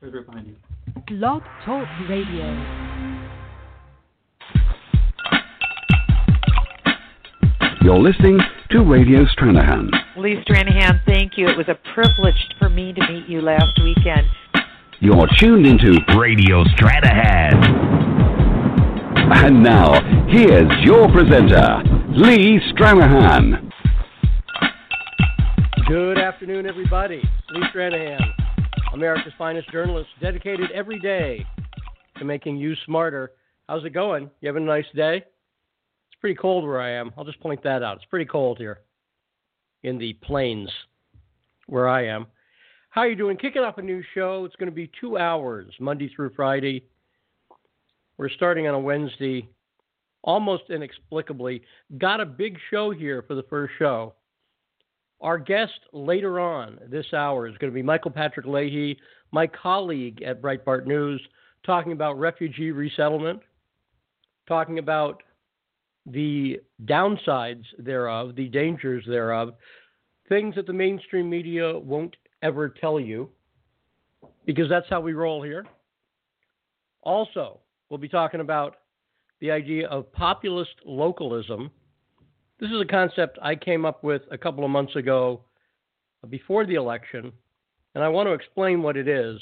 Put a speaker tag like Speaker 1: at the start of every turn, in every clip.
Speaker 1: behind you.
Speaker 2: Blog Talk Radio.
Speaker 3: You're listening to Radio Stranahan.
Speaker 4: Lee Stranahan, thank you. It was a privilege for me to meet you last weekend.
Speaker 3: You're tuned into Radio Stranahan. And now, here's your presenter, Lee Stranahan.
Speaker 5: Good afternoon, everybody. Lee Stranahan, America's finest journalist, dedicated every day to making you smarter. How's it going? You having a nice day? It's pretty cold where I am. I'll just point that out. It's pretty cold here in the plains where I am. How are you doing? Kicking off a new show. It's going to be two hours, Monday through Friday. We're starting on a Wednesday, almost inexplicably. Got a big show here for the first show. Our guest later on this hour is going to be Michael Patrick Leahy, my colleague at Breitbart News, talking about refugee resettlement, talking about the downsides thereof, the dangers thereof, things that the mainstream media won't ever tell you, because that's how we roll here. Also, we'll be talking about the idea of populist localism. This is a concept I came up with a couple of months ago before the election, and I want to explain what it is.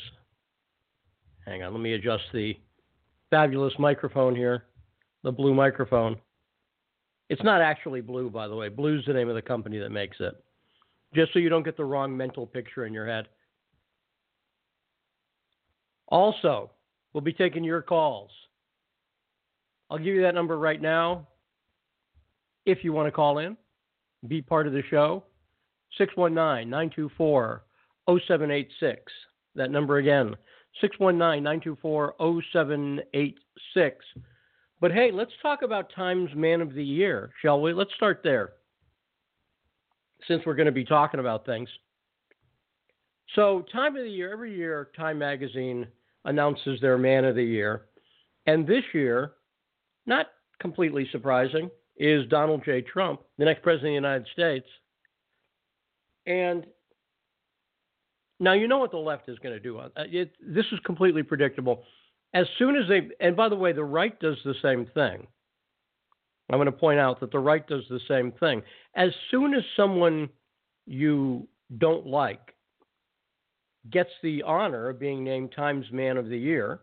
Speaker 5: Hang on, let me adjust the fabulous microphone here, the blue microphone. It's not actually blue, by the way. Blue's the name of the company that makes it. Just so you don't get the wrong mental picture in your head. Also, we'll be taking your calls. I'll give you that number right now if you want to call in, be part of the show. 619 924 0786. That number again, 619 924 0786. But hey, let's talk about Times Man of the Year, shall we? Let's start there, since we're going to be talking about things. So, Time of the Year, every year, Time Magazine announces their Man of the Year. And this year, not completely surprising, is Donald J. Trump, the next president of the United States. And now you know what the left is going to do. Uh, it, this is completely predictable. As soon as they, and by the way, the right does the same thing. I'm going to point out that the right does the same thing. As soon as someone you don't like gets the honor of being named Times Man of the Year,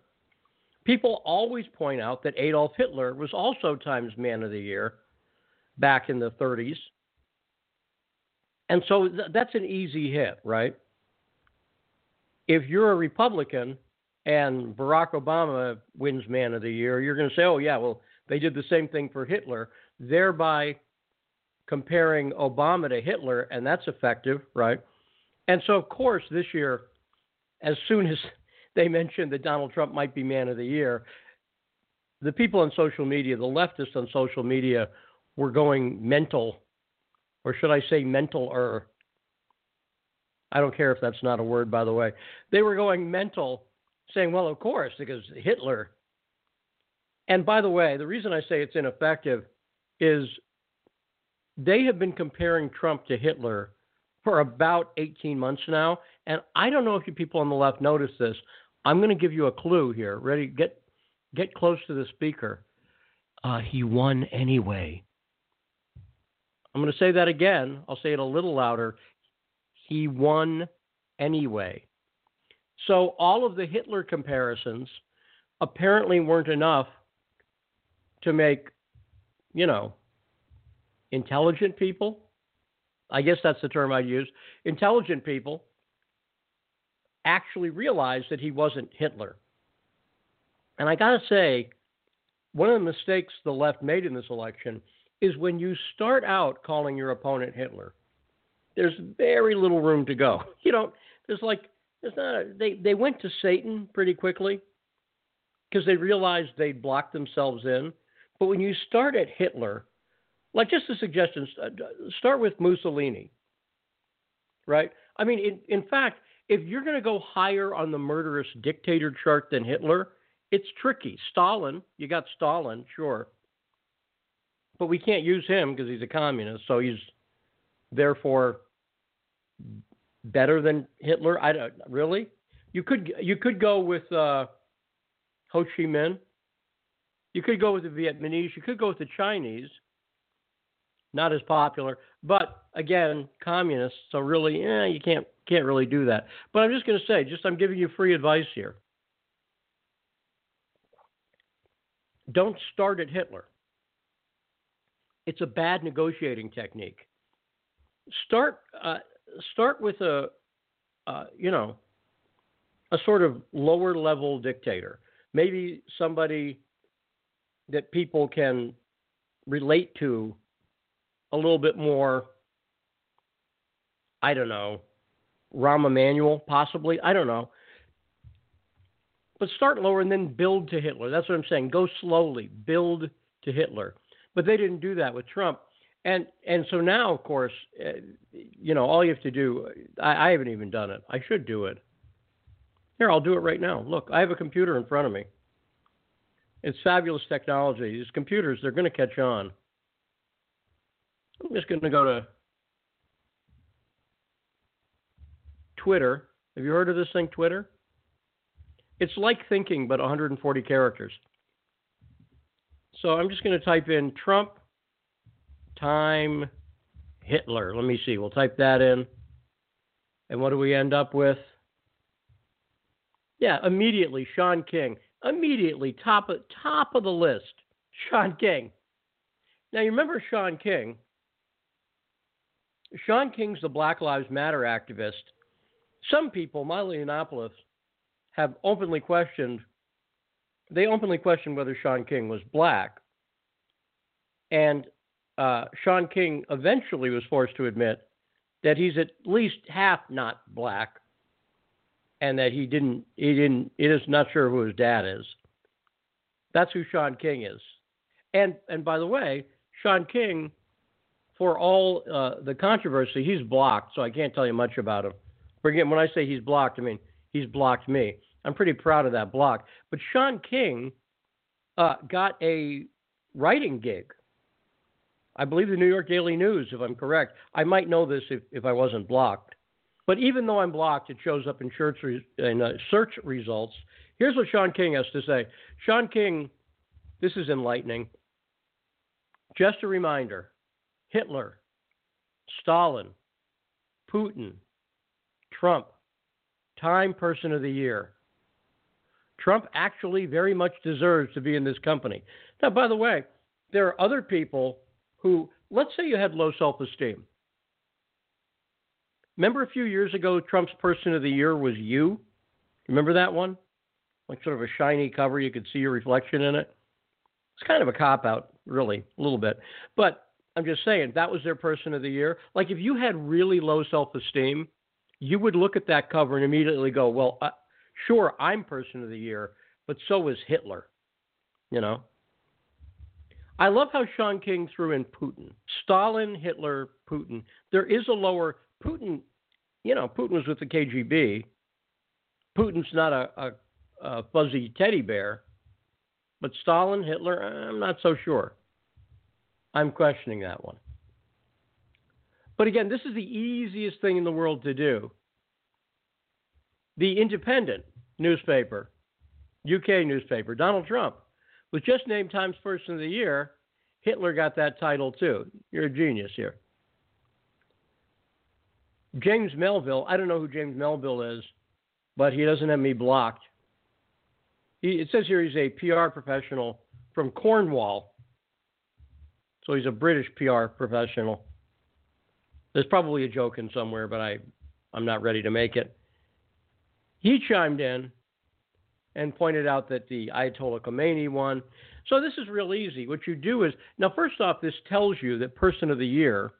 Speaker 5: people always point out that Adolf Hitler was also Times Man of the Year back in the 30s. And so th- that's an easy hit, right? If you're a Republican and Barack Obama wins Man of the Year, you're going to say, oh, yeah, well, they did the same thing for Hitler, thereby comparing Obama to Hitler, and that's effective, right? And so, of course, this year, as soon as they mentioned that Donald Trump might be Man of the Year, the people on social media, the leftists on social media, were going mental, or should I say mental or I don't care if that's not a word, by the way. They were going mental, saying, well, of course, because Hitler. And by the way, the reason I say it's ineffective is they have been comparing Trump to Hitler for about 18 months now. And I don't know if you people on the left notice this. I'm going to give you a clue here. Ready? Get get close to the speaker. Uh, he won anyway. I'm going to say that again. I'll say it a little louder. He won anyway. So all of the Hitler comparisons apparently weren't enough to make, you know, intelligent people. I guess that's the term I'd use. Intelligent people actually realize that he wasn't Hitler. And I got to say, one of the mistakes the left made in this election is when you start out calling your opponent Hitler, there's very little room to go. You don't. There's like there's not. A, they they went to Satan pretty quickly because they realized they'd blocked themselves in. But when you start at Hitler, like just a suggestion, uh, start with Mussolini. Right. I mean, in, in fact, if you're going to go higher on the murderous dictator chart than Hitler, it's tricky. Stalin, you got Stalin, sure but we can't use him because he's a communist. So he's therefore better than Hitler. I don't really. You could you could go with uh, Ho Chi Minh. You could go with the Vietnamese. You could go with the Chinese. Not as popular, but again, communists. So really, yeah, you can't can't really do that. But I'm just going to say, just I'm giving you free advice here. Don't start at Hitler. It's a bad negotiating technique. Start uh, start with a uh, you know a sort of lower level dictator, maybe somebody that people can relate to a little bit more. I don't know, Rahm Emanuel, possibly. I don't know. But start lower and then build to Hitler. That's what I'm saying. Go slowly, build to Hitler. But they didn't do that with Trump. And and so now, of course, uh, you know, all you have to do. I, I haven't even done it. I should do it. Here, I'll do it right now. Look, I have a computer in front of me. It's fabulous technology. These computers, they're going to catch on. I'm just going to go to Twitter. Have you heard of this thing, Twitter? It's like thinking, but 140 characters. So I'm just going to type in Trump time Hitler. Let me see. We'll type that in. And what do we end up with? Yeah, immediately Shaun King. Immediately top of top of the list. Shaun King. Now you remember Shaun King? Shaun King's the Black Lives Matter activist. Some people, Milo Yiannopoulos, have openly questioned. They openly questioned whether Shaun King was black, and uh, Shaun King eventually was forced to admit that he's at least half not black, and that he didn't he didn't he is not sure who his dad is. That's who Shaun King is, and and by the way, Shaun King, for all uh, the controversy, he's blocked, so I can't tell you much about him. Again, when I say he's blocked, I mean he's blocked me. I'm pretty proud of that block. But Shaun King uh, got a writing gig. I believe the New York Daily News, if I'm correct. I might know this if, if I wasn't blocked. But even though I'm blocked, it shows up in, re- in uh, search results. Here's what Shaun King has to say. Shaun King, this is enlightening. Just a reminder Hitler, Stalin, Putin, Trump, Time Person of the Year. Trump actually very much deserves to be in this company. Now, by the way, there are other people who, let's say you had low self esteem. Remember a few years ago, Trump's Person of the Year was you? Remember that one? Like sort of a shiny cover, you could see your reflection in it. It's kind of a cop out, really, a little bit. But I'm just saying, that was their Person of the Year. Like if you had really low self esteem, you would look at that cover and immediately go, well, uh, sure, I'm Person of the Year, but so is Hitler. You know? I love how Shaun King threw in Putin. Stalin, Hitler, Putin. There is a lower Putin, you know, Putin was with the KGB. Putin's not a, a, a fuzzy teddy bear, but Stalin, Hitler, I'm not so sure. I'm questioning that one. But again, this is the easiest thing in the world to do. The Independent newspaper, UK newspaper, Donald Trump was just named Times Person of the Year. Hitler got that title too. You're a genius here. James Melville, I don't know who James Melville is, but he doesn't have me blocked. He, it says here he's a PR professional from Cornwall. So he's a British PR professional. There's probably a joke in somewhere, but I, I'm not ready to make it. He chimed in and pointed out that the Ayatollah Khomeini won. So this is real easy. What you do is now, first off, this tells you that Person of the Year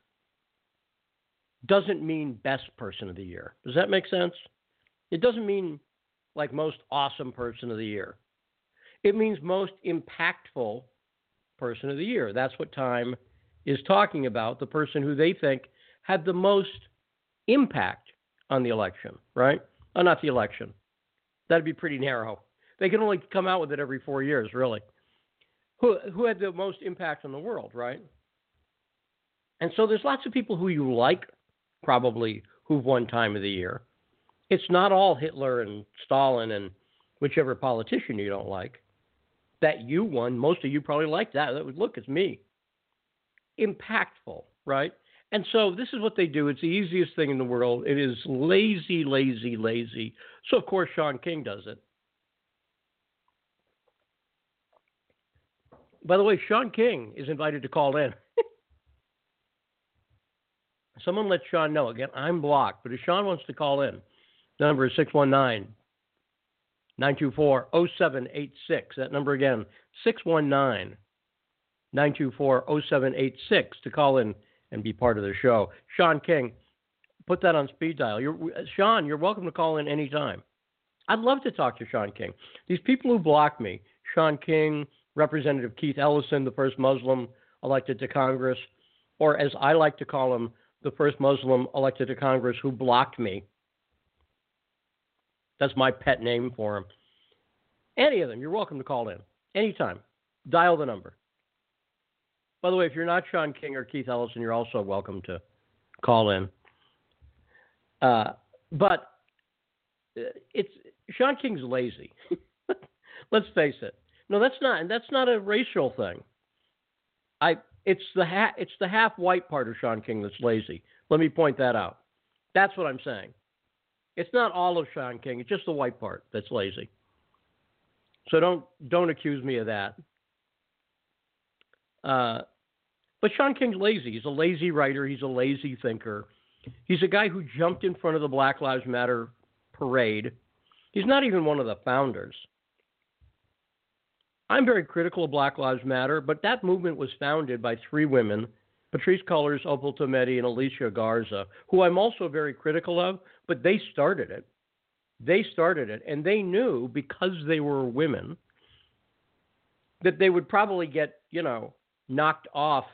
Speaker 5: doesn't mean Best Person of the Year. Does that make sense? It doesn't mean like Most Awesome Person of the Year. It means Most Impactful Person of the Year. That's what Time is talking about. The person who they think had the most impact on the election, right? Oh, not the election, That'd be pretty narrow. They can only come out with it every four years, really. Who who had the most impact on the world, right? And so there's lots of people who you like, probably who've won time of the year. It's not all Hitler and Stalin and whichever politician you don't like. That you won, most of you probably like that. That would look, it's me. Impactful, right? And so this is what they do. It's the easiest thing in the world. It is lazy, lazy, lazy. So of course Shaun King does it. By the way, Shaun King is invited to call in. Someone let Sean know. Again, I'm blocked, but if Sean wants to call in, the number is 619 924 0786. That number again, 619 924 0786 to call in and be part of the show. Shaun King, put that on speed dial. You're, uh, Sean, you're welcome to call in anytime. I'd love to talk to Shaun King. These people who block me, Shaun King, Representative Keith Ellison, the first Muslim elected to Congress, or as I like to call him, the first Muslim elected to Congress who blocked me. That's my pet name for him. Any of them, you're welcome to call in anytime. Dial the number. By the way, if you're not Shaun King or Keith Ellison, you're also welcome to call in. Uh, but uh, it's Shaun King's lazy. Let's face it. No, that's not. That's not a racial thing. I it's the ha- it's the half white part of Shaun King that's lazy. Let me point that out. That's what I'm saying. It's not all of Shaun King. It's just the white part that's lazy. So don't don't accuse me of that. Uh, but Shaun King's lazy. He's a lazy writer. He's a lazy thinker. He's a guy who jumped in front of the Black Lives Matter parade. He's not even one of the founders. I'm very critical of Black Lives Matter, but that movement was founded by three women Patrisse Cullors, Opal Tometi, and Alicia Garza, who I'm also very critical of, but they started it. They started it, and they knew because they were women that they would probably get, you know, knocked off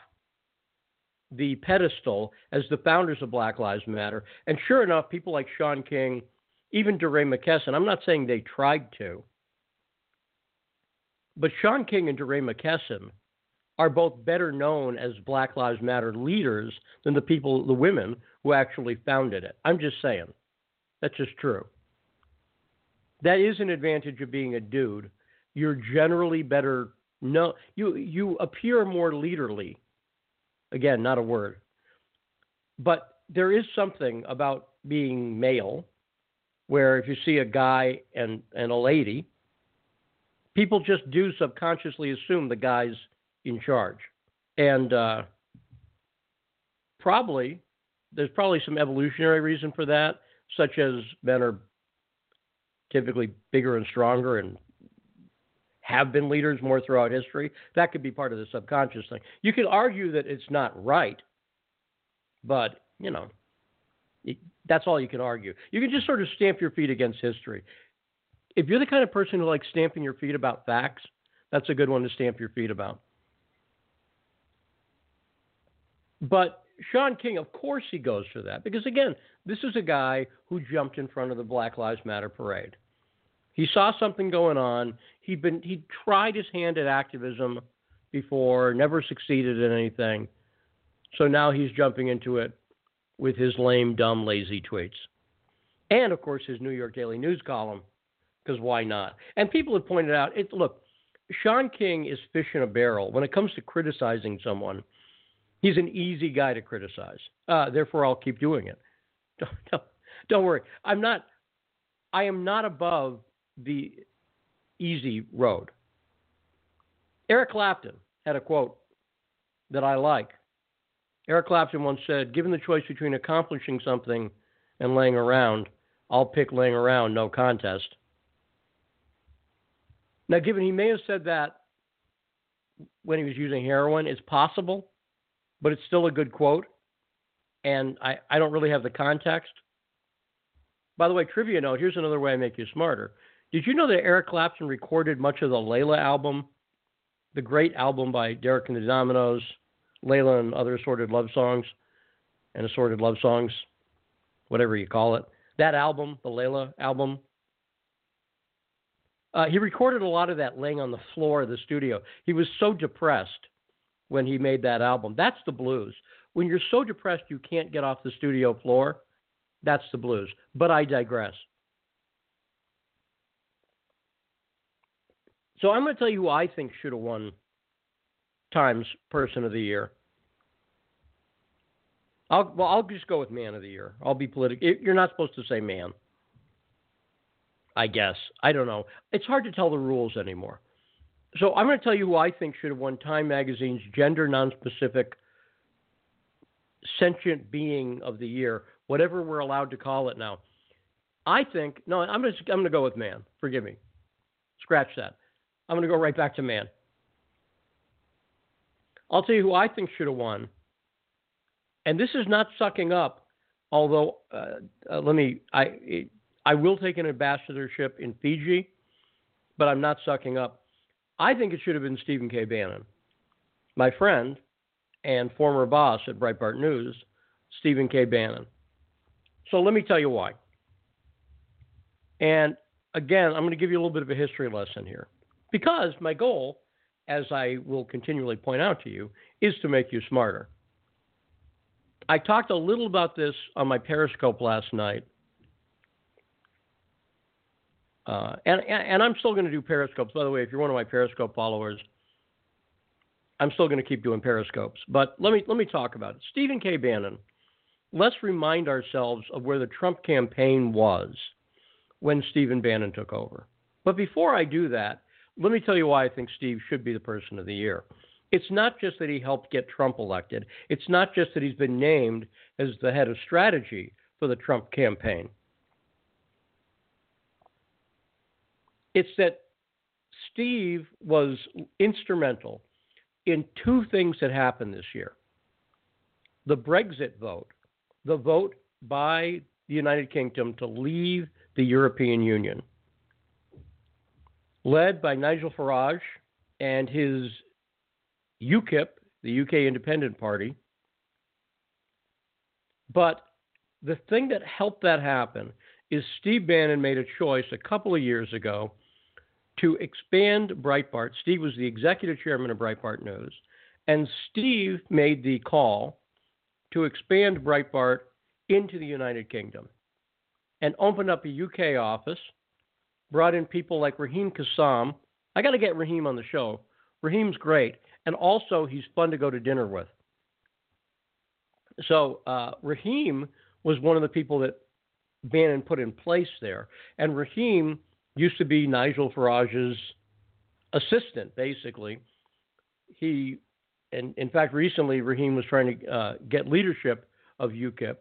Speaker 5: the pedestal as the founders of Black Lives Matter. And sure enough, people like Shaun King, even DeRay McKesson, I'm not saying they tried to, but Shaun King and DeRay McKesson are both better known as Black Lives Matter leaders than the people, the women who actually founded it. I'm just saying. That's just true. That is an advantage of being a dude. You're generally better no you you appear more leaderly. Again, not a word. But there is something about being male where if you see a guy and, and a lady, people just do subconsciously assume the guy's in charge. And uh, probably, there's probably some evolutionary reason for that, such as men are typically bigger and stronger and have been leaders more throughout history. That could be part of the subconscious thing. You could argue that it's not right, but, you know, it, that's all you can argue. You can just sort of stamp your feet against history if you're the kind of person who likes stamping your feet about facts, that's a good one to stamp your feet about. But Shaun King, of course, he goes for that because again, this is a guy who jumped in front of the Black Lives Matter parade. He saw something going on. He'd been he tried his hand at activism before, never succeeded in anything. So now he's jumping into it with his lame, dumb, lazy tweets. And of course his New York Daily News column because why not? And people have pointed out, it, look, Shaun King is fish in a barrel. When it comes to criticizing someone, he's an easy guy to criticize. Uh, therefore, I'll keep doing it. Don't, don't, don't worry. I'm not. I am not above the easy road. Eric Clapton had a quote that I like. Eric Clapton once said, Given the choice between accomplishing something and laying around, I'll pick laying around, no contest. Now, given he may have said that when he was using heroin, it's possible, but it's still a good quote. And I, I don't really have the context. By the way, trivia note here's another way I make you smarter. Did you know that Eric Clapton recorded much of the Layla album, the great album by Derek and the Dominos, Layla and other assorted love songs, and assorted love songs, whatever you call it? That album, the Layla album, uh, he recorded a lot of that laying on the floor of the studio. He was so depressed when he made that album. That's the blues. When you're so depressed you can't get off the studio floor, That's the blues. But I digress. So I'm going to tell you who I think should have won Times Person of the Year. I'll well, I'll just go with Man of the Year. I'll be political. You're not supposed to say man. I guess I don't know. It's hard to tell the rules anymore. So I'm going to tell you who I think should have won Time Magazine's Gender Nonspecific Sentient Being of the Year, whatever we're allowed to call it now. I think no. I'm to I'm going to go with man. Forgive me. Scratch that. I'm going to go right back to man. I'll tell you who I think should have won. And this is not sucking up, although uh, uh, let me I I will take an ambassadorship in Fiji, but I'm not sucking up. I think it should have been Stephen K. Bannon, my friend and former boss at Breitbart News, Stephen K. Bannon. So let me tell you why. And again, I'm going to give you a little bit of a history lesson here. Because my goal, as I will continually point out to you, is to make you smarter. I talked a little about this on my Periscope last night. Uh, and, and I'm still going to do Periscopes. By the way, if you're one of my Periscope followers, I'm still going to keep doing Periscopes. But let me, let me talk about it. Stephen K. Bannon, let's remind ourselves of where the Trump campaign was when Stephen Bannon took over. But before I do that, let me tell you why I think Steve should be the person of the year. It's not just that he helped get Trump elected. It's not just that he's been named as the head of strategy for the Trump campaign. It's that Steve was instrumental in two things that happened this year the Brexit vote, the vote by the United Kingdom to leave the European Union led by Nigel Farage and his UKIP, the UK Independent Party. But the thing that helped that happen is Steve Bannon made a choice a couple of years ago to expand Breitbart. Steve was the executive chairman of Breitbart News, and Steve made the call to expand Breitbart into the United Kingdom and open up a UK office brought in people like Raheem Kassam. I got to get Raheem on the show. Raheem's great, and also he's fun to go to dinner with. So uh, Raheem was one of the people that Bannon put in place there, and Raheem used to be Nigel Farage's assistant, basically. He, and in fact, recently Raheem was trying to uh, get leadership of UKIP,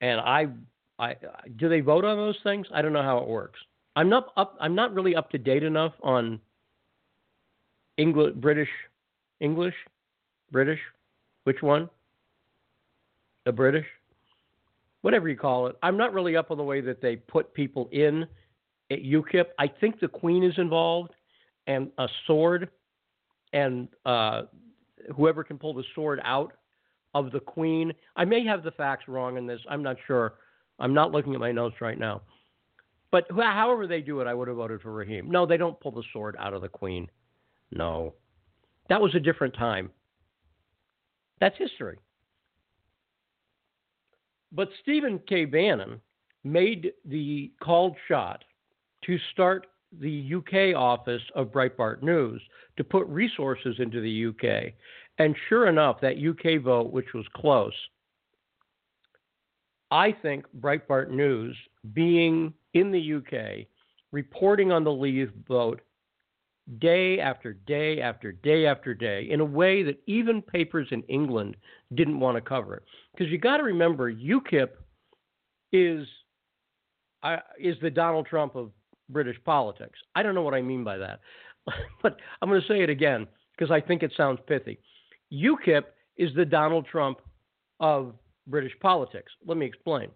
Speaker 5: and I I do they vote on those things? I don't know how it works. I'm not up. I'm not really up to date enough on English, British, English, British. Which one? The British, whatever you call it. I'm not really up on the way that they put people in at UKIP. I think the Queen is involved, and a sword, and uh, whoever can pull the sword out of the Queen. I may have the facts wrong in this. I'm not sure. I'm not looking at my notes right now. But however they do it, I would have voted for Raheem. No, they don't pull the sword out of the queen. No. That was a different time. That's history. But Stephen K. Bannon made the called shot to start the UK office of Breitbart News to put resources into the UK. And sure enough, that UK vote, which was close, I think Breitbart News, being in the UK, reporting on the Leave vote day after day after day after day in a way that even papers in England didn't want to cover it. Because you got to remember, UKIP is uh, is the Donald Trump of British politics. I don't know what I mean by that, but I'm going to say it again because I think it sounds pithy. UKIP is the Donald Trump of British politics. Let me explain.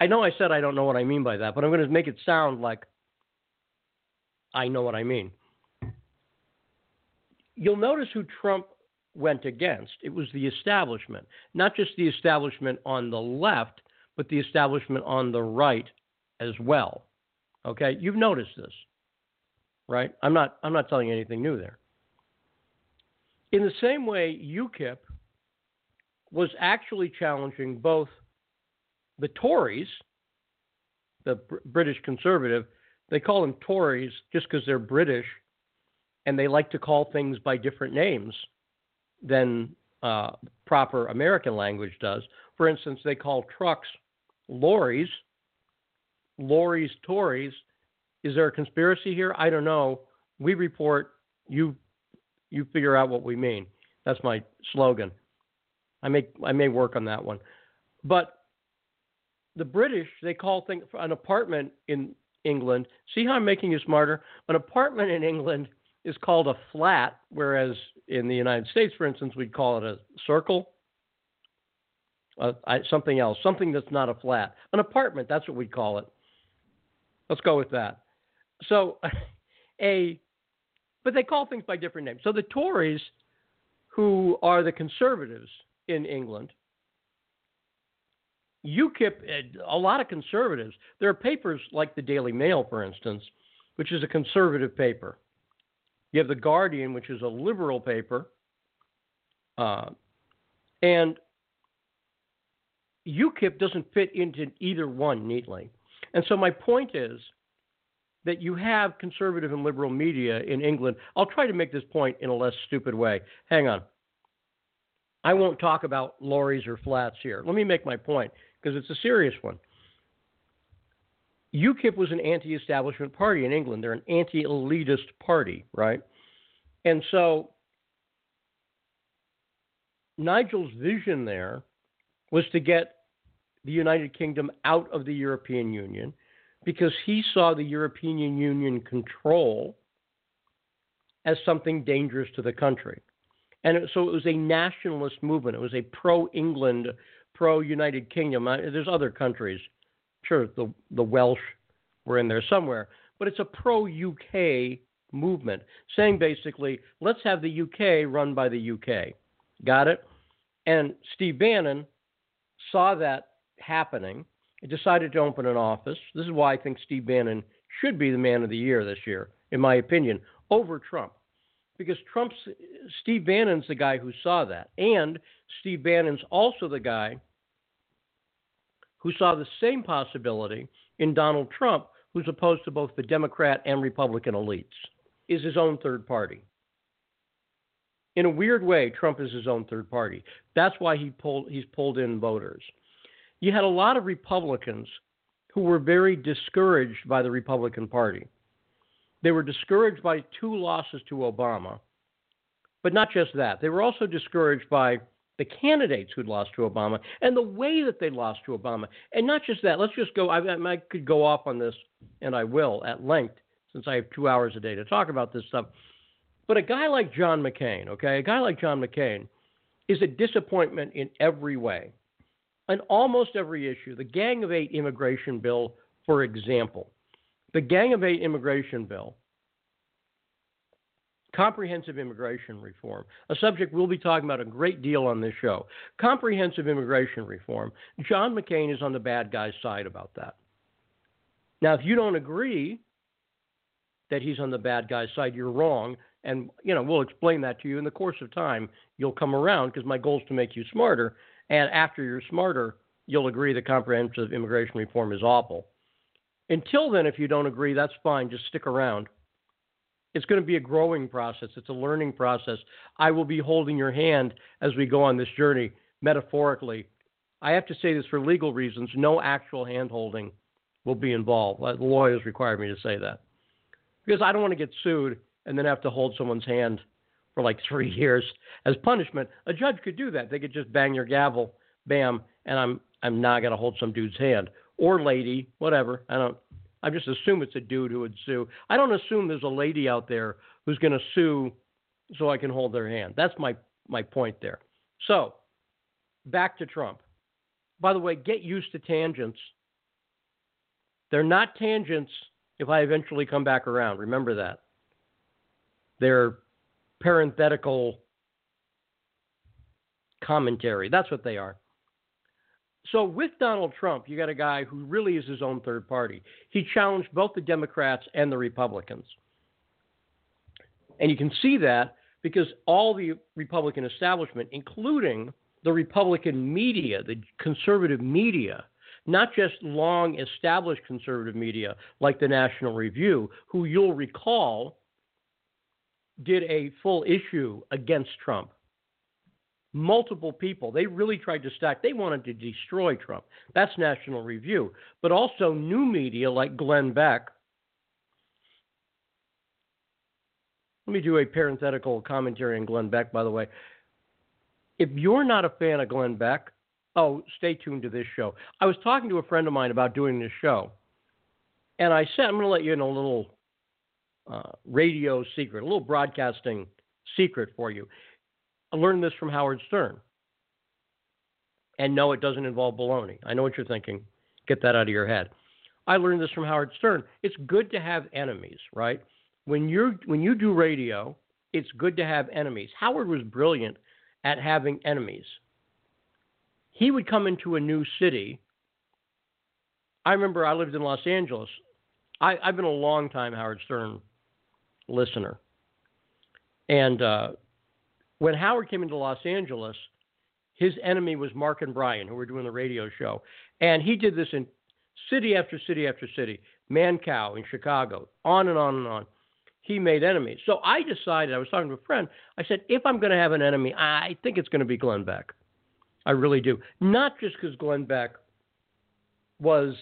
Speaker 5: I know I said I don't know what I mean by that, but I'm going to make it sound like I know what I mean. You'll notice who Trump went against. It was the establishment, not just the establishment on the left, but the establishment on the right as well. Okay? You've noticed this. Right? I'm not I'm not telling you anything new there. In the same way UKIP was actually challenging both the Tories, the Br- British conservative, they call them Tories just because they're British and they like to call things by different names than uh, proper American language does. For instance, they call trucks lorries, lorries, Tories. Is there a conspiracy here? I don't know. We report, you you figure out what we mean. That's my slogan. I may I may work on that one. But the British, they call things an apartment in England. See how I'm making you smarter? An apartment in England is called a flat, whereas in the United States, for instance, we'd call it a circle. Uh, I, something else, something that's not a flat, an apartment. That's what we'd call it. Let's go with that. So, a, but they call things by different names. So the Tories, who are the conservatives in England, UKIP, a lot of conservatives. There are papers like the Daily Mail, for instance, which is a conservative paper. You have the Guardian, which is a liberal paper, uh, and UKIP doesn't fit into either one neatly. And so my point is that you have conservative and liberal media in England. I'll try to make this point in a less stupid way. Hang on. I won't talk about lorries or flats here. Let me make my point because it's a serious one. UKIP was an anti establishment party in England. They're an anti elitist party, right? And so Nigel's vision there was to get the United Kingdom out of the European Union because he saw the European Union control as something dangerous to the country. And so it was a nationalist movement. It was a pro England, pro United Kingdom. There's other countries. Sure, the, the Welsh were in there somewhere, but it's a pro UK movement saying basically, let's have the UK run by the UK. Got it? And Steve Bannon saw that happening and decided to open an office. This is why I think Steve Bannon should be the man of the year this year, in my opinion, over Trump. Because Trump's Steve Bannon's the guy who saw that. And Steve Bannon's also the guy who saw the same possibility in Donald Trump, who's opposed to both the Democrat and Republican elites, is his own third party. In a weird way, Trump is his own third party. That's why he pulled, he's pulled in voters. You had a lot of Republicans who were very discouraged by the Republican Party. They were discouraged by two losses to Obama, but not just that. They were also discouraged by the candidates who'd lost to Obama and the way that they lost to Obama. And not just that. Let's just go. I, I could go off on this, and I will at length since I have two hours a day to talk about this stuff. But a guy like John McCain, okay, a guy like John McCain is a disappointment in every way. On almost every issue, the Gang of Eight immigration bill, for example, the Gang of Eight immigration bill, comprehensive immigration reform, a subject we'll be talking about a great deal on this show. Comprehensive immigration reform, John McCain is on the bad guy's side about that. Now, if you don't agree that he's on the bad guy's side, you're wrong. And, you know, we'll explain that to you in the course of time. You'll come around because my goal is to make you smarter. And after you're smarter, you'll agree that comprehensive immigration reform is awful. Until then, if you don't agree, that's fine. Just stick around. It's going to be a growing process, it's a learning process. I will be holding your hand as we go on this journey, metaphorically. I have to say this for legal reasons no actual hand holding will be involved. The lawyers require me to say that. Because I don't want to get sued and then have to hold someone's hand for like three years as punishment. A judge could do that. They could just bang your gavel, bam, and I'm I'm not gonna hold some dude's hand or lady, whatever. I don't. I just assume it's a dude who would sue. I don't assume there's a lady out there who's going to sue so I can hold their hand. That's my my point there. So, back to Trump. By the way, get used to tangents. They're not tangents if I eventually come back around. Remember that. They're parenthetical commentary. That's what they are. So with Donald Trump, you got a guy who really is his own third party. He challenged both the Democrats and the Republicans. And you can see that because all the Republican establishment, including the Republican media, the conservative media, not just long established conservative media like the National Review, who you'll recall did a full issue against Trump. Multiple people, they really tried to stack, they wanted to destroy Trump. That's National Review. But also new media like Glenn Beck. Let me do a parenthetical commentary on Glenn Beck, by the way. If you're not a fan of Glenn Beck, oh, stay tuned to this show. I was talking to a friend of mine about doing this show, and I said, I'm going to let you in a little uh, radio secret, a little broadcasting secret for you. I learned this from Howard Stern. And no, it doesn't involve baloney. I know what you're thinking. Get that out of your head. I learned this from Howard Stern. It's good to have enemies, right? When you're when you do radio, it's good to have enemies. Howard was brilliant at having enemies. He would come into a new city. I remember I lived in Los Angeles. I, have been a long time Howard Stern listener. And uh, when Howard came into Los Angeles, his enemy was Mark and Brian, who were doing the radio show. And he did this in city after city after city, Mancow in Chicago, on and on and on. He made enemies. So I decided, I was talking to a friend, I said, if I'm going to have an enemy, I think it's going to be Glenn Beck. I really do. Not just because Glenn Beck was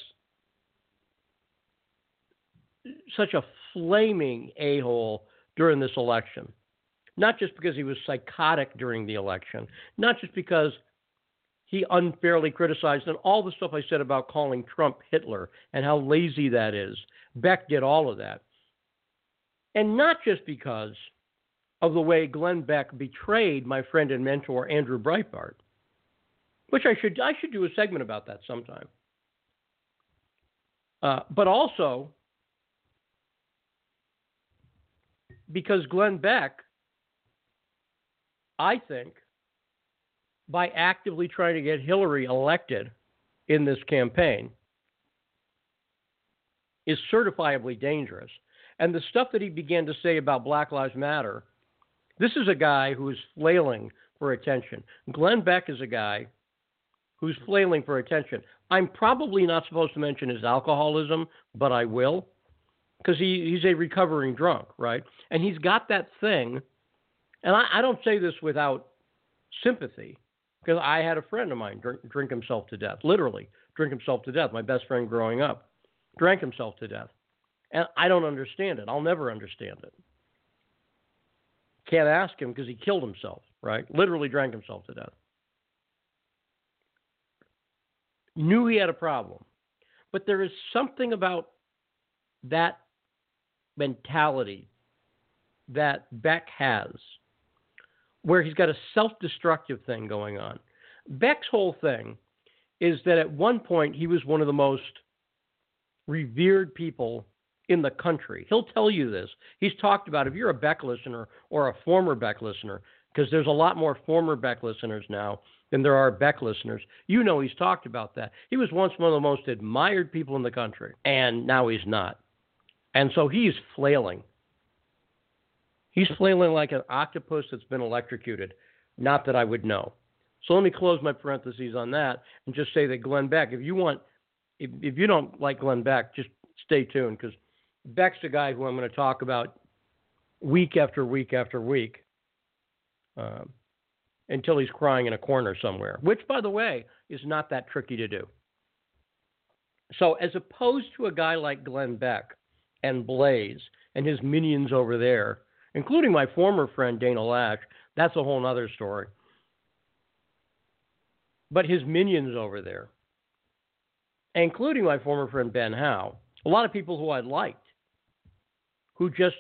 Speaker 5: such a flaming a hole during this election. Not just because he was psychotic during the election, not just because he unfairly criticized and all the stuff I said about calling Trump Hitler and how lazy that is. Beck did all of that. And not just because of the way Glenn Beck betrayed my friend and mentor Andrew Breitbart, which I should I should do a segment about that sometime. Uh, but also because Glenn Beck, I think, by actively trying to get Hillary elected in this campaign, is certifiably dangerous. And the stuff that he began to say about Black Lives Matter, this is a guy who is flailing for attention. Glenn Beck is a guy who's flailing for attention. I'm probably not supposed to mention his alcoholism, but I will because he, he's a recovering drunk, right? And he's got that thing. And I, I don't say this without sympathy because I had a friend of mine drink, drink himself to death, literally drink himself to death. My best friend growing up drank himself to death. And I don't understand it. I'll never understand it. Can't ask him because he killed himself, right? Literally drank himself to death. Knew he had a problem. But there is something about that mentality that Beck has, where he's got a self destructive thing going on. Beck's whole thing is that at one point he was one of the most revered people in the country. He'll tell you this. He's talked about if you're a Beck listener or a former Beck listener, because there's a lot more former Beck listeners now than there are Beck listeners. You know he's talked about that. He was once one of the most admired people in the country, and now he's not. And so he's flailing. He's flailing like an octopus that's been electrocuted. Not that I would know. So let me close my parentheses on that and just say that Glenn Beck, if you want, if, if you don't like Glenn Beck, just stay tuned because Beck's the guy who I'm going to talk about week after week after week uh, until he's crying in a corner somewhere, which, by the way, is not that tricky to do. So, as opposed to a guy like Glenn Beck, and Blaze and his minions over there, including my former friend Dana Loesch. That's a whole other story. But his minions over there, including my former friend Ben Howe, a lot of people who I liked, who just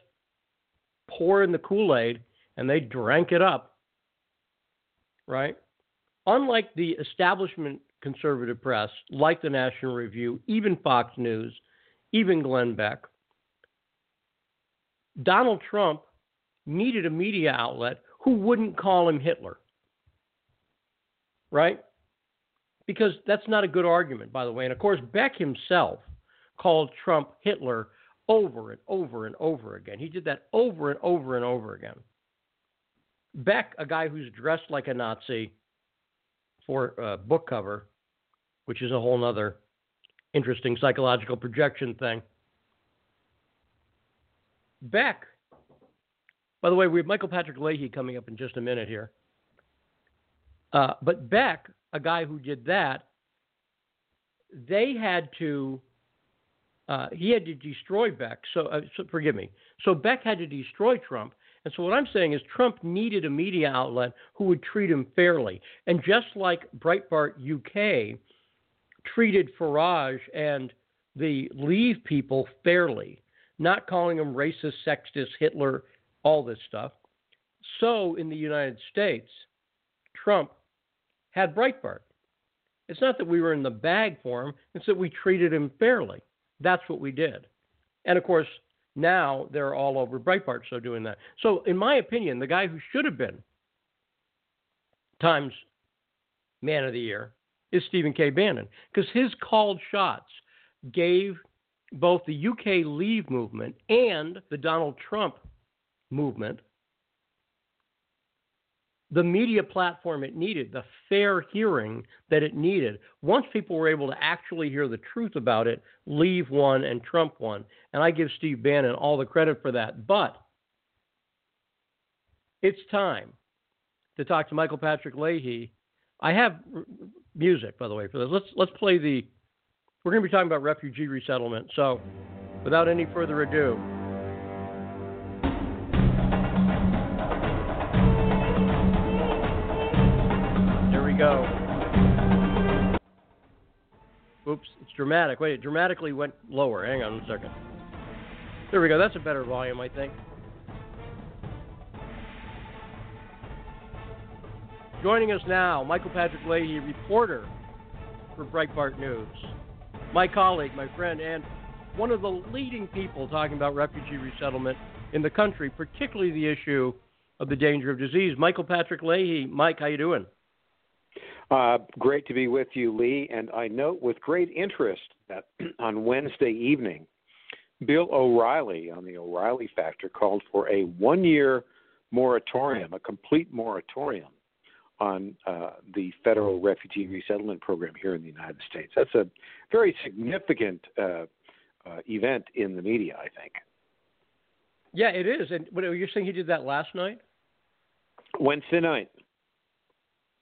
Speaker 5: pour in the Kool Aid and they drank it up, right? Unlike the establishment conservative press, like the National Review, even Fox News, even Glenn Beck, Donald Trump needed a media outlet who wouldn't call him Hitler. Right? Because that's not a good argument, by the way. And of course, Beck himself called Trump Hitler over and over and over again. He did that over and over and over again. Beck, a guy who's dressed like a Nazi, for a book cover, which is a whole other interesting psychological projection thing. Beck. By the way, we have Michael Patrick Leahy coming up in just a minute here. Uh, but Beck, a guy who did that, they had to. Uh, he had to destroy Beck. So, uh, so, forgive me. So Beck had to destroy Trump. And so what I'm saying is Trump needed a media outlet who would treat him fairly. And just like Breitbart UK treated Farage and the Leave people fairly, not calling them racist, sexist, Hitler, all this stuff. So in the United States, Trump had Breitbart. It's not that we were in the bag for him, it's that we treated him fairly. That's what we did. And of course, now they're all over Breitbart, so doing that. So, in my opinion, the guy who should have been Times Man of the Year is Stephen K. Bannon, because his called shots gave both the UK Leave movement and the Donald Trump movement the media platform it needed, the fair hearing that it needed. Once people were able to actually hear the truth about it, Leave won and Trump won. And I give Steve Bannon all the credit for that. But it's time to talk to Michael Patrick Leahy. I have music, by the way, for this. Let's let's play the. We're going to be talking about refugee resettlement. So, without any further ado, Oops, it's dramatic. Wait, it dramatically went lower. Hang on a second. There we go. That's a better volume, I think. Joining us now, Michael Patrick Leahy, reporter for Breitbart News. My colleague, my friend, and one of the leading people talking about refugee resettlement in the country, particularly the issue of the danger of disease. Michael Patrick Leahy. Mike, how you doing?
Speaker 1: Uh, great to be with you, Lee. And I note with great interest that on Wednesday evening, Bill O'Reilly on the O'Reilly Factor called for a one year moratorium, a complete moratorium on uh, the federal refugee resettlement program here in the United States. That's a very significant uh, uh event in the media, I think.
Speaker 5: Yeah, it is. And what, you're saying he did that last night?
Speaker 1: Wednesday night.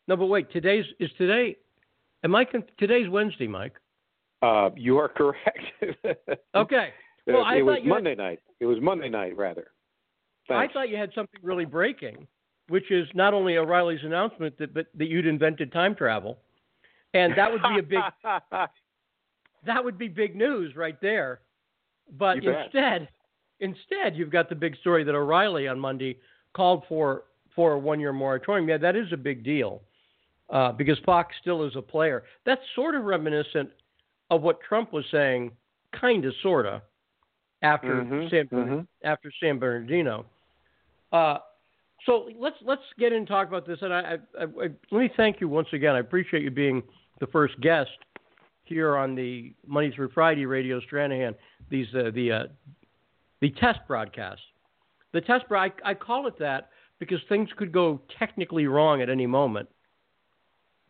Speaker 5: No, but wait. Today's is today. Am I? Con- today's Wednesday, Mike.
Speaker 1: Uh, you are correct.
Speaker 5: okay.
Speaker 1: Well,
Speaker 5: it,
Speaker 1: I was Monday
Speaker 5: had...
Speaker 1: night. It was Monday night, rather. Thanks.
Speaker 5: I thought you had something really breaking, which is not only O'Reilly's announcement that, but that you'd invented time travel, and that would be a big. that would be big news right there. But
Speaker 1: you
Speaker 5: instead,
Speaker 1: bet.
Speaker 5: instead, you've got the big story that O'Reilly on Monday called for for a one-year moratorium. Yeah, that is a big deal uh, because Fox still is a player. That's sort of reminiscent of what Trump was saying, kind of, sort of, after
Speaker 1: mm-hmm,
Speaker 5: San
Speaker 1: mm-hmm.
Speaker 5: after San Bernardino. Uh, so let's let's get in and talk about this. And I, I, I, let me thank you once again. I appreciate you being the first guest here on the Money Through Friday Radio Stranahan. These uh, the uh, the test broadcast. The test I, I call it that because things could go technically wrong at any moment.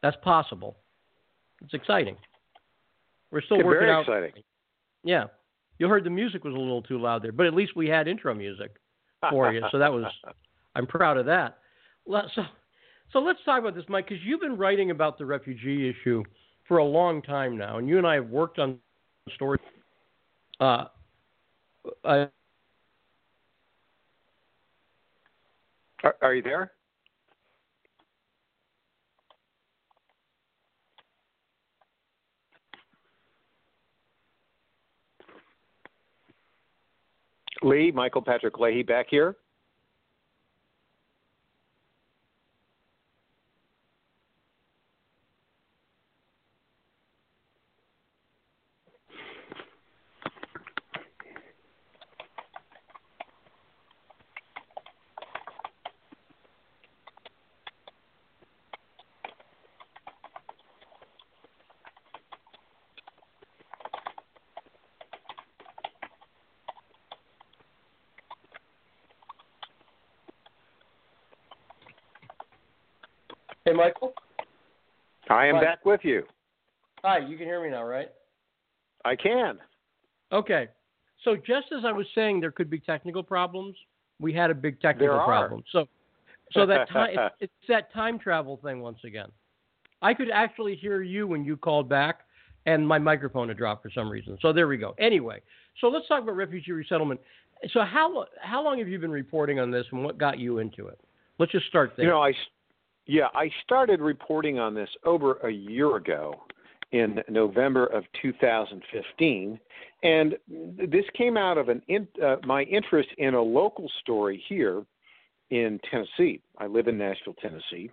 Speaker 5: That's possible. It's exciting. We're still
Speaker 1: yeah,
Speaker 5: working
Speaker 1: very
Speaker 5: out.
Speaker 1: exciting.
Speaker 5: Yeah, you heard the music was a little too loud there, but at least we had intro music for you, so that was. I'm proud of that. So, so let's talk about this, Mike, because you've been writing about the refugee issue for a long time now, and you and I have worked on stories. Uh, uh,
Speaker 1: are, are you there? Lee, Michael Patrick Leahy back here. Back with you.
Speaker 5: Hi, you can hear me now, right?
Speaker 1: I can.
Speaker 5: Okay. So just as I was saying, there could be technical problems. We had a big technical
Speaker 1: There are.
Speaker 5: problem. So, so that time it's, it's that time travel thing once again. I could actually hear you when you called back, and my microphone had dropped for some reason. So there we go. Anyway, so let's talk about refugee resettlement. So how how long have you been reporting on this, and what got you into it? Let's just start there.
Speaker 1: You know, I yeah, I started reporting on this over a year ago in November of 2015, and this came out of an in, uh, my interest in a local story here in Tennessee. I live in Nashville, Tennessee,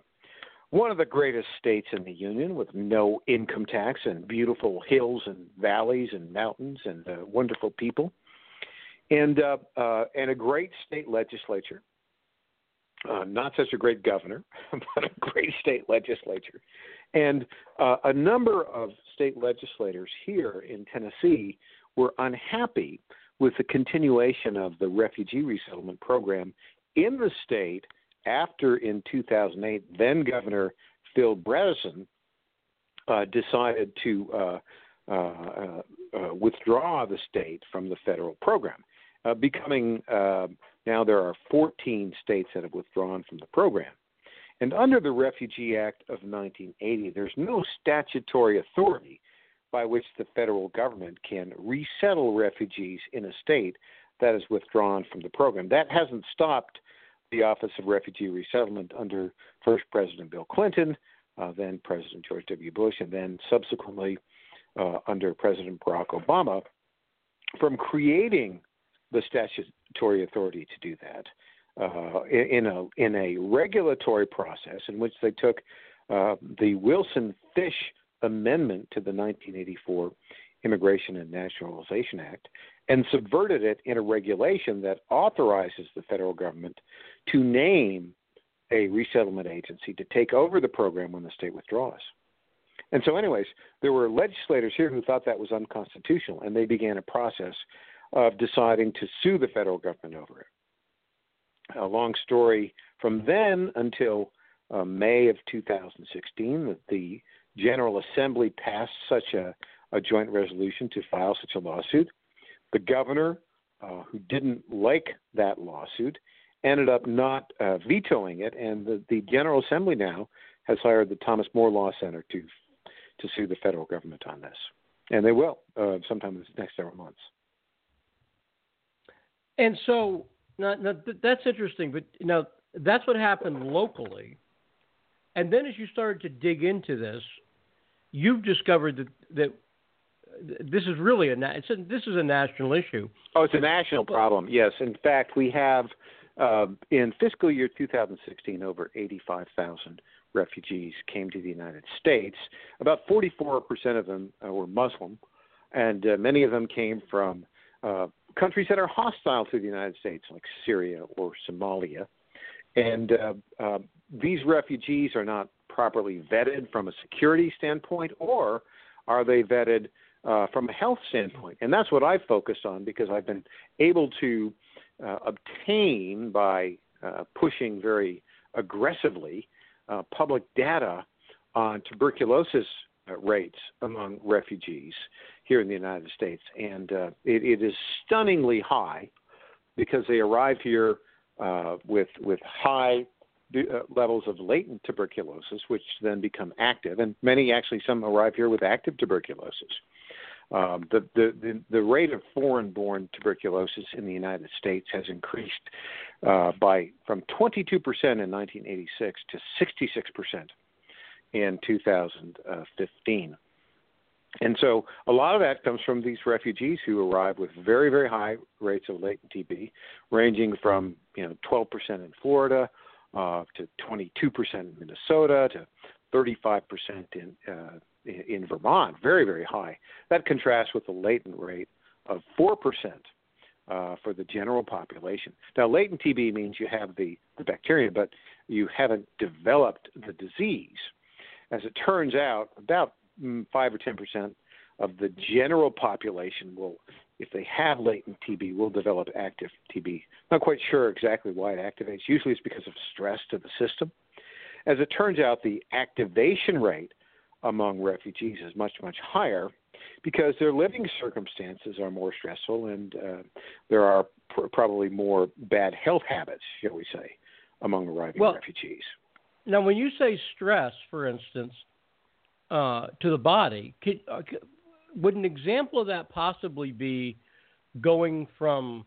Speaker 1: one of the greatest states in the union with no income tax and beautiful hills and valleys and mountains and uh, wonderful people, and uh, uh, and a great state legislature uh, not such a great governor, but a great state legislature. And uh, a number of state legislators here in Tennessee were unhappy with the continuation of the refugee resettlement program in the state after, in 2008, then Governor Phil Bredesen uh, decided to uh, uh, uh, withdraw the state from the federal program, becoming now there are 14 states that have withdrawn from the program. And under the Refugee Act of 1980, there's no statutory authority by which the federal government can resettle refugees in a state that has withdrawn from the program. That hasn't stopped the Office of Refugee Resettlement under first President Bill Clinton, uh, then President George W. Bush, and then subsequently uh, under President Barack Obama from creating the statutory authority to do that uh, in a in a regulatory process in which they took uh, the Wilson Fish Amendment to the 1984 Immigration and Naturalization Act and subverted it in a regulation that authorizes the federal government to name a resettlement agency to take over the program when the state withdraws. And so, anyways, there were legislators here who thought that was unconstitutional, and they began a process of deciding to sue the federal government over it. A long story from then until uh, May of 2016 that the General Assembly passed such a, a, joint resolution to file such a lawsuit. The governor, uh, who didn't like that lawsuit, ended up not uh, vetoing it, and the, the General Assembly now has hired the Thomas More Law Center to to sue the federal government on this, and they will uh, sometime in the next several months.
Speaker 5: And so now, now, that's interesting, but now that's what happened locally. And then as you started to dig into this, you've discovered that that this is really a, a this is a national issue.
Speaker 1: Oh, it's a national problem. Yes, in fact, we have uh, in fiscal year 2016 over 85,000 refugees came to the United States. About 44% of them uh, were Muslim, and uh, many of them came from uh, countries that are hostile to the United States, like Syria or Somalia. And uh, uh, these refugees are not properly vetted from a security standpoint, or are they vetted uh, from a health standpoint? And that's what I've focused on because I've been able to uh, obtain by uh, pushing very aggressively uh, public data on tuberculosis rates among refugees here in the United States, and uh, it, it is stunningly high because they arrive here uh, with with high uh, levels of latent tuberculosis, which then become active, and many actually some arrive here with active tuberculosis. Um, the, the, the, the rate of foreign-born tuberculosis in the United States has increased uh, by from 22% in 1986 to 66% in 2015. And so a lot of that comes from these refugees who arrive with very, very high rates of latent TB, ranging from you know 12% in Florida uh, to 22% in Minnesota to 35% in uh, in Vermont. Very, very high. That contrasts with the latent rate of 4% uh, for the general population. Now, latent TB means you have the, the bacteria, but you haven't developed the disease. As it turns out, about mm, 5 or 10% of the general population will, if they have latent TB, will develop active TB. Not quite sure exactly why it activates. Usually it's because of stress to the system. As it turns out, the activation rate among refugees is much, much higher because their living circumstances are more stressful and uh, there are pr- probably more bad health habits, shall we say, among arriving
Speaker 5: well,
Speaker 1: refugees.
Speaker 5: Now, when you say stress, for instance, uh, to the body, could, uh, would an example of that possibly be going from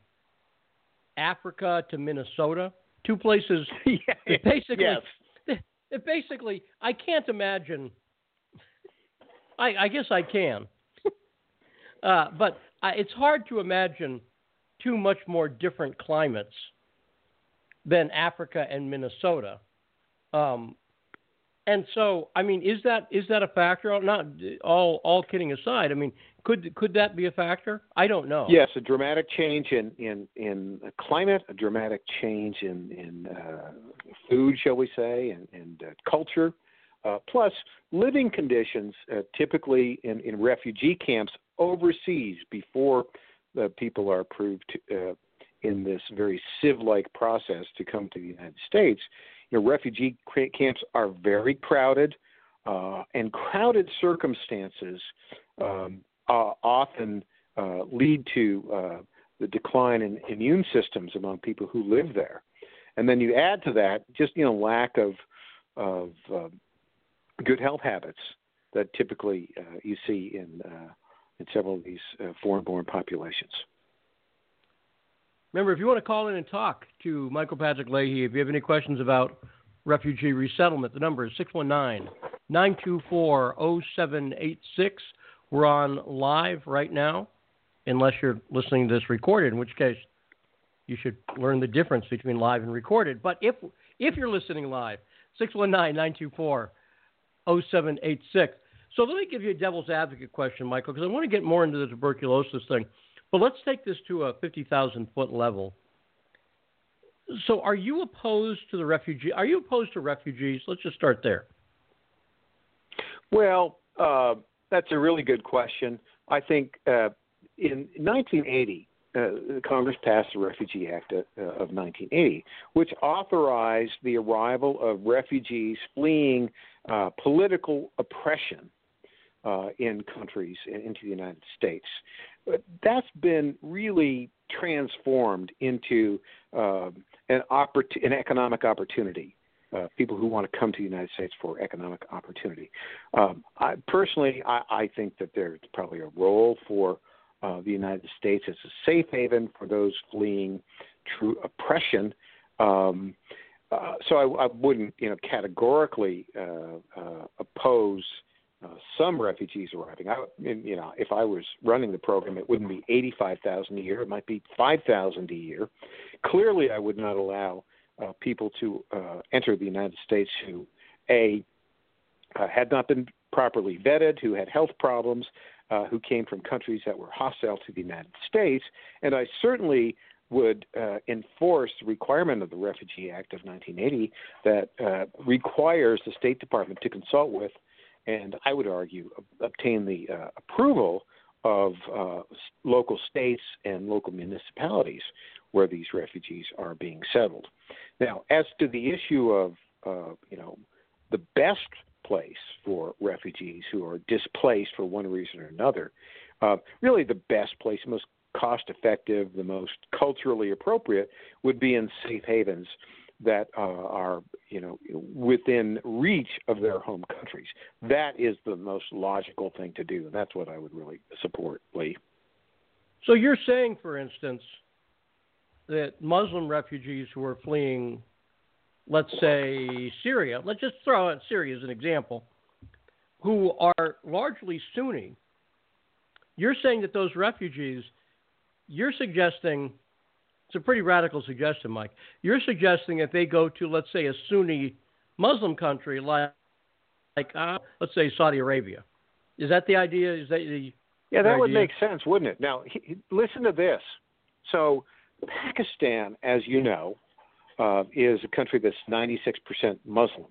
Speaker 5: Africa to Minnesota? Two places
Speaker 1: yeah,
Speaker 5: basically,
Speaker 1: yes.
Speaker 5: basically, I can't imagine. I, I guess I can, uh, but I, it's hard to imagine two much more different climates than Africa and Minnesota. Um, and so, I mean, is that is that a factor? Not all all kidding aside. I mean, could could that be a factor? I don't know.
Speaker 1: Yes, a dramatic change in in in climate, a dramatic change in in uh, food, shall we say, and, and uh, culture. Uh, plus, living conditions uh, typically in, in refugee camps overseas before the people are approved to, uh, in this very sieve-like process to come to the United States you know, refugee camps are very crowded, uh, and crowded circumstances um, uh, often uh, lead to uh, the decline in immune systems among people who live there. And then you add to that just you know lack of of uh, good health habits that typically uh, you see in in several of these foreign-born populations.
Speaker 5: Remember, if you want to call in and talk to Michael Patrick Leahy, if you have any questions about refugee resettlement, the number is 619 924 0786. We're on live right now, unless you're listening to this recorded, in which case you should learn the difference between live and recorded. But if, if you're listening live, 619 924 0786. So let me give you a devil's advocate question, Michael, because I want to get more into the tuberculosis thing. But let's take this to a 50,000 foot level. So, are you opposed to the refugee? Are you opposed to refugees? Let's just start there.
Speaker 1: Well, uh, that's a really good question. I think uh, in 1980, uh, Congress passed the Refugee Act of, uh, of 1980, which authorized the arrival of refugees fleeing uh, political oppression uh, in countries and into the United States. But that's been really transformed into uh, an, oppor- an economic opportunity. Uh, people who want to come to the United States for economic opportunity. Um, I, personally, I, I think that there's probably a role for uh, the United States as a safe haven for those fleeing true oppression. Um, uh, so I, I, wouldn't, you know, categorically uh, uh, oppose uh, some refugees arriving. I, you know, if I was running the program, it wouldn't be eighty-five thousand a year; it might be five thousand a year. Clearly, I would not allow uh, people to uh, enter the United States who, a, uh, had not been properly vetted, who had health problems, uh, who came from countries that were hostile to the United States, and I certainly would uh, enforce the requirement of the Refugee Act of 1980 that uh, requires the State Department to consult with and I would argue obtain the uh, approval of uh, local states and local municipalities where these refugees are being settled. Now, as to the issue of uh, you know the best place for refugees who are displaced for one reason or another, uh, really the best place, most cost effective, the most culturally appropriate would be in safe havens that uh, are you know within reach of their home countries. That is the most logical thing to do, and that's what I would really support, Lee.
Speaker 5: So you're saying, for instance, that Muslim refugees who are fleeing, let's say Syria, let's just throw out Syria as an example, who are largely Sunni. You're saying that those refugees, you're suggesting it's a pretty radical suggestion, Mike. You're suggesting that they go to, let's say, a Sunni Muslim country like, like uh, let's say, Saudi Arabia. Is that the idea? Is that the
Speaker 1: yeah? That would make sense, wouldn't it? Now, he, listen to this. So, Pakistan, as you know, uh, is a country that's 96% Muslim,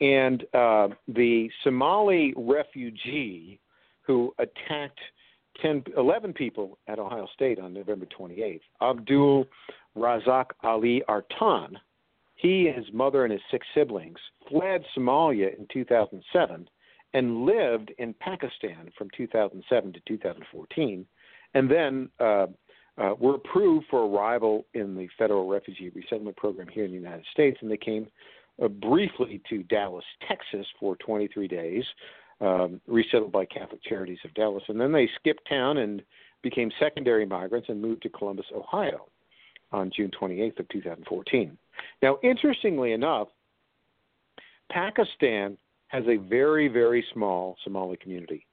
Speaker 1: and uh, the Somali refugee who attacked 10, 11 people at Ohio State on November 28th. Abdul Razak Ali Artan, he, and his mother, and his six siblings fled Somalia in 2007 and lived in Pakistan from 2007 to 2014, and then uh, uh, were approved for arrival in the federal refugee resettlement program here in the United States, and they came uh, briefly to Dallas, Texas, for 23 days, um, resettled by Catholic Charities of Dallas, and then they skipped town and became secondary migrants and moved to Columbus, Ohio, on June 28th of 2014. Now, interestingly enough, Pakistan has a very, very small Somali community,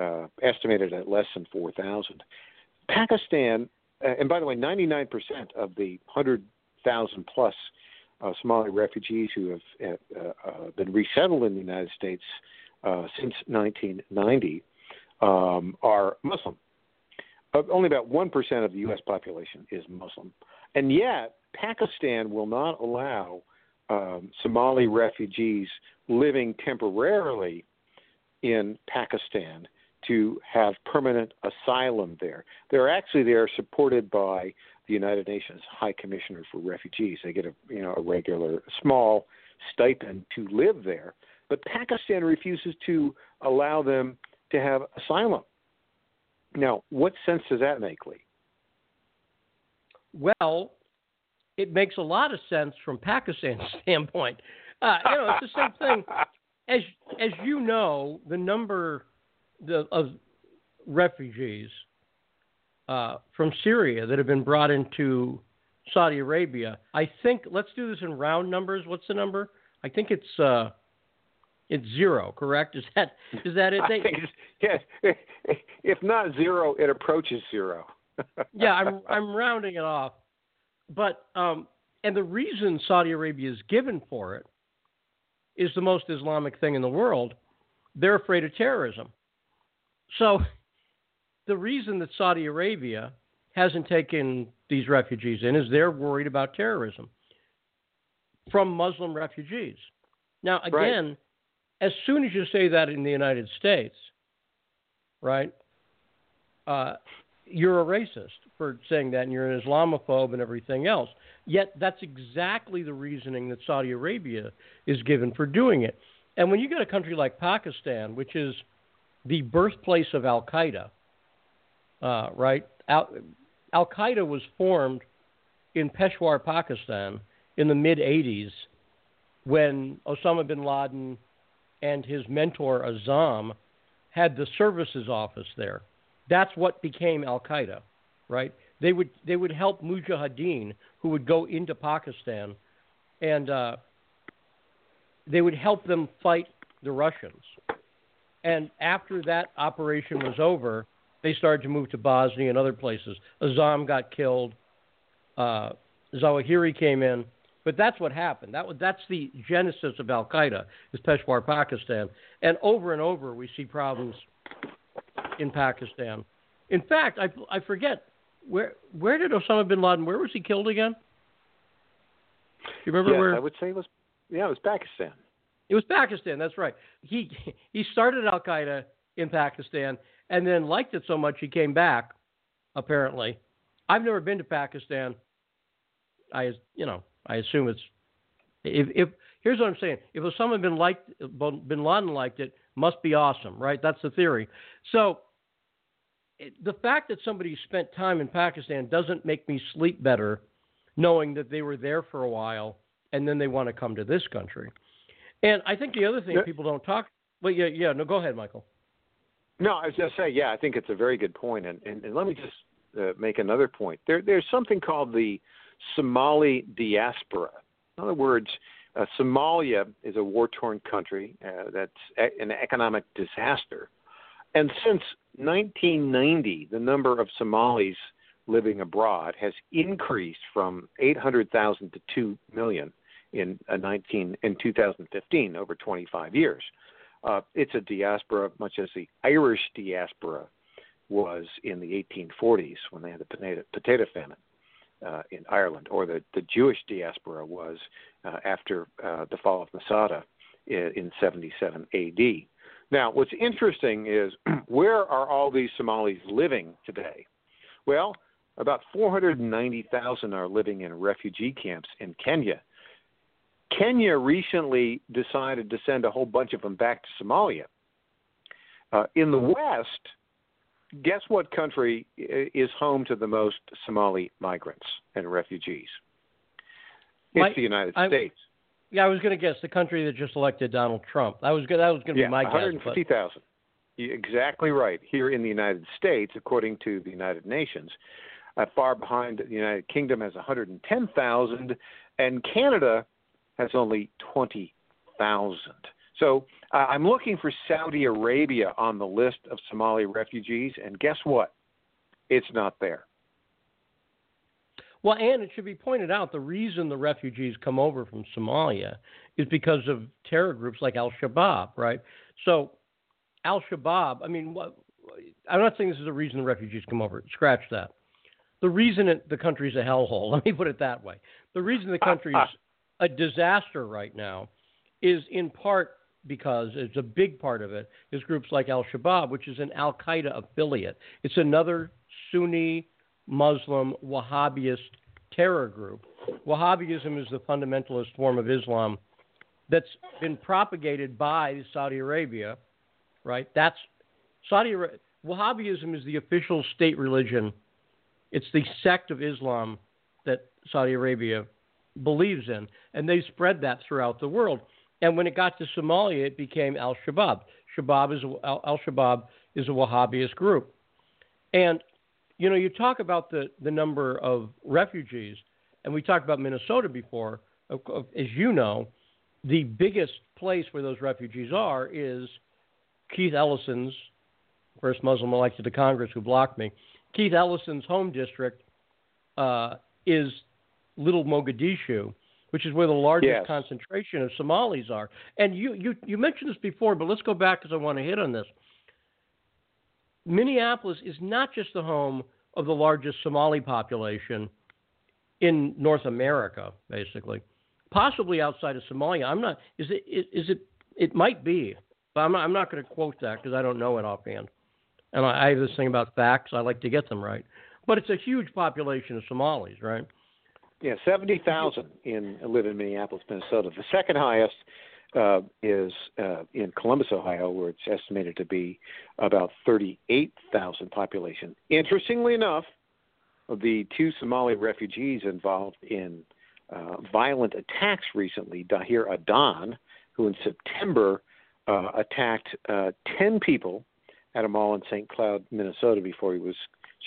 Speaker 1: uh, estimated at less than 4,000. Pakistan, uh, and by the way, 99% of the 100,000 plus uh, Somali refugees who have uh, uh, been resettled in the United States uh, since 1990 um, are Muslim. only about 1% of the U.S. population is Muslim. And yet, Pakistan will not allow um, Somali refugees living temporarily in Pakistan to have permanent asylum there. They're actually they're supported by the United Nations High Commissioner for Refugees. They get a you know a regular small stipend to live there, but Pakistan refuses to allow them to have asylum. Now, what sense does that make, Lee?
Speaker 5: Well, it makes a lot of sense from Pakistan's standpoint. Uh, you know, it's the same thing. As as you know, the number the, of refugees uh, from Syria that have been brought into Saudi Arabia. I think let's do this in round numbers. What's the number? I think it's uh, it's zero. Correct? Is that is that it?
Speaker 1: Yes. If not zero, it approaches zero.
Speaker 5: yeah, I'm I'm rounding it off. But um, and the reason Saudi Arabia is given for it is the most Islamic thing in the world. They're afraid of terrorism. So the reason that Saudi Arabia hasn't taken these refugees in is they're worried about terrorism from Muslim refugees. Now, again, right. As soon as you say that in the United States, right, uh, you're a racist for saying that and you're an Islamophobe and everything else. Yet that's exactly the reasoning that Saudi Arabia is given for doing it. And when you get a country like Pakistan, which is the birthplace of Al Qaeda, uh, right? Al Qaeda was formed in Peshawar, Pakistan in the mid 80s when Osama bin Laden and his mentor Azam had the services office there. That's what became Al Qaeda, right? They would they would help mujahideen who would go into Pakistan, and uh, they would help them fight the Russians. And after that operation was over, they started to move to Bosnia and other places. Azam got killed. Uh, Zawahiri came in. But that's what happened. That was, that's the genesis of Al Qaeda, is Peshawar, Pakistan. And over and over, we see problems in Pakistan. In fact, I, I forget where where did Osama bin Laden? Where was he killed again? Do you remember
Speaker 1: yes,
Speaker 5: where?
Speaker 1: I would say it was. Yeah, it was Pakistan.
Speaker 5: It was Pakistan. That's right. He he started Al Qaeda in Pakistan and then liked it so much he came back. Apparently, I've never been to Pakistan. I you know I assume it's if if here's what I'm saying. If Osama bin liked bin Laden liked it, must be awesome, right? That's the theory. So the fact that somebody spent time in Pakistan doesn't make me sleep better knowing that they were there for a while and then they want to come to this country. And I think the other thing people don't talk but yeah, yeah, no go ahead, Michael.
Speaker 1: No, I was just saying, yeah, I think it's a very good point and, and, and let me just uh, make another point. There there's something called the Somali diaspora. In other words, uh, Somalia is a war torn country uh, that's an economic disaster. And since 1990, the number of Somalis living abroad has increased from 800,000 to 2 million in uh, 19 in 2015 over 25 years. Uh, it's a diaspora much as the Irish diaspora was in the 1840s when they had the potato, potato famine uh, in Ireland, or the, the Jewish diaspora was uh, after uh, the fall of Masada in, in 77 AD. Now, what's interesting is where are all these Somalis living today? Well, about 490,000 are living in refugee camps in Kenya. Kenya recently decided to send a whole bunch of them back to Somalia. Uh, in the West, guess what country is home to the most Somali migrants and refugees? It's
Speaker 5: My-
Speaker 1: the United
Speaker 5: I-
Speaker 1: States.
Speaker 5: Yeah, I was going to guess the country that just elected Donald Trump. That was good. That was going to
Speaker 1: Yeah,
Speaker 5: be my guess. but-
Speaker 1: 150,000. Exactly right. Here in the United States, according to the United Nations, uh, far behind the United Kingdom has 110,000, and Canada has only 20,000. So uh, I'm looking for Saudi Arabia on the list of Somali refugees, and guess what? It's not there.
Speaker 5: Well, and it should be pointed out the reason the refugees come over from Somalia is because of terror groups like Al Shabaab, right? So, Al Shabaab, I mean, what, I'm not saying this is the reason the refugees come over. Scratch that. The reason it, the country's a hellhole, let me put it that way. The reason the country's a disaster right now is in part because it's a big part of it is groups like Al Shabaab, which is an Al Qaeda affiliate. It's another Sunni Muslim Wahhabist terror group. Wahhabism is the fundamentalist form of Islam that's been propagated by Saudi Arabia, right? That's Saudi Arabia. Wahhabism is the official state religion. It's the sect of Islam that Saudi Arabia believes in, and they spread that throughout the world. And when it got to Somalia, it became Al Shabaab. Shabaab is Al Shabaab is a Wahhabist group, and you know, you talk about the, the number of refugees, and we talked about Minnesota before. As you know, the biggest place where those refugees are is Keith Ellison's, first Muslim elected to Congress who blocked me. Keith Ellison's home district uh, is Little Mogadishu, which is where the largest
Speaker 1: Yes.
Speaker 5: concentration of Somalis are. And you, you, you mentioned this before, but let's go back because I want to hit on this. Minneapolis is not just the home of the largest Somali population in North America, basically, possibly outside of Somalia. I'm not. Is it? Is it? It might be, but I'm not, I'm not going to quote that because I don't know it offhand. And I, I have this thing about facts. I like to get them right. But it's a huge population of Somalis, right?
Speaker 1: Yeah, 70,000 in live in Minneapolis, Minnesota. The second highest uh, is uh, in Columbus, Ohio, where it's estimated to be about 38,000 population. Interestingly enough, the two Somali refugees involved in uh, violent attacks recently, Dahir Adan, who in September uh, attacked uh, 10 people at a mall in St. Cloud, Minnesota, before he was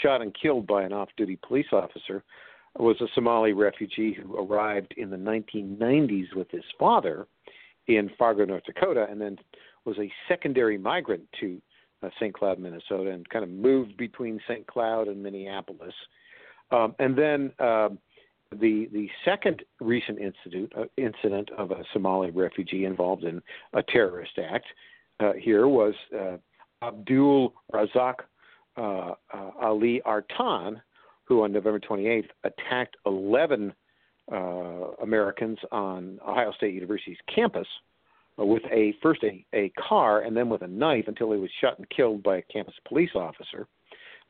Speaker 1: shot and killed by an off duty police officer, was a Somali refugee who arrived in the 1990s with his father in Fargo, North Dakota, and then was a secondary migrant to uh, St. Cloud, Minnesota, and kind of moved between St. Cloud and Minneapolis. Um, and then um the the second recent incident uh, incident of a Somali refugee involved in a terrorist act uh, here was uh, Abdul Razak uh, uh, Ali Artan, who on November 28th attacked 11 uh, Americans on Ohio State University's campus uh, with a first a, a car and then with a knife until he was shot and killed by a campus police officer.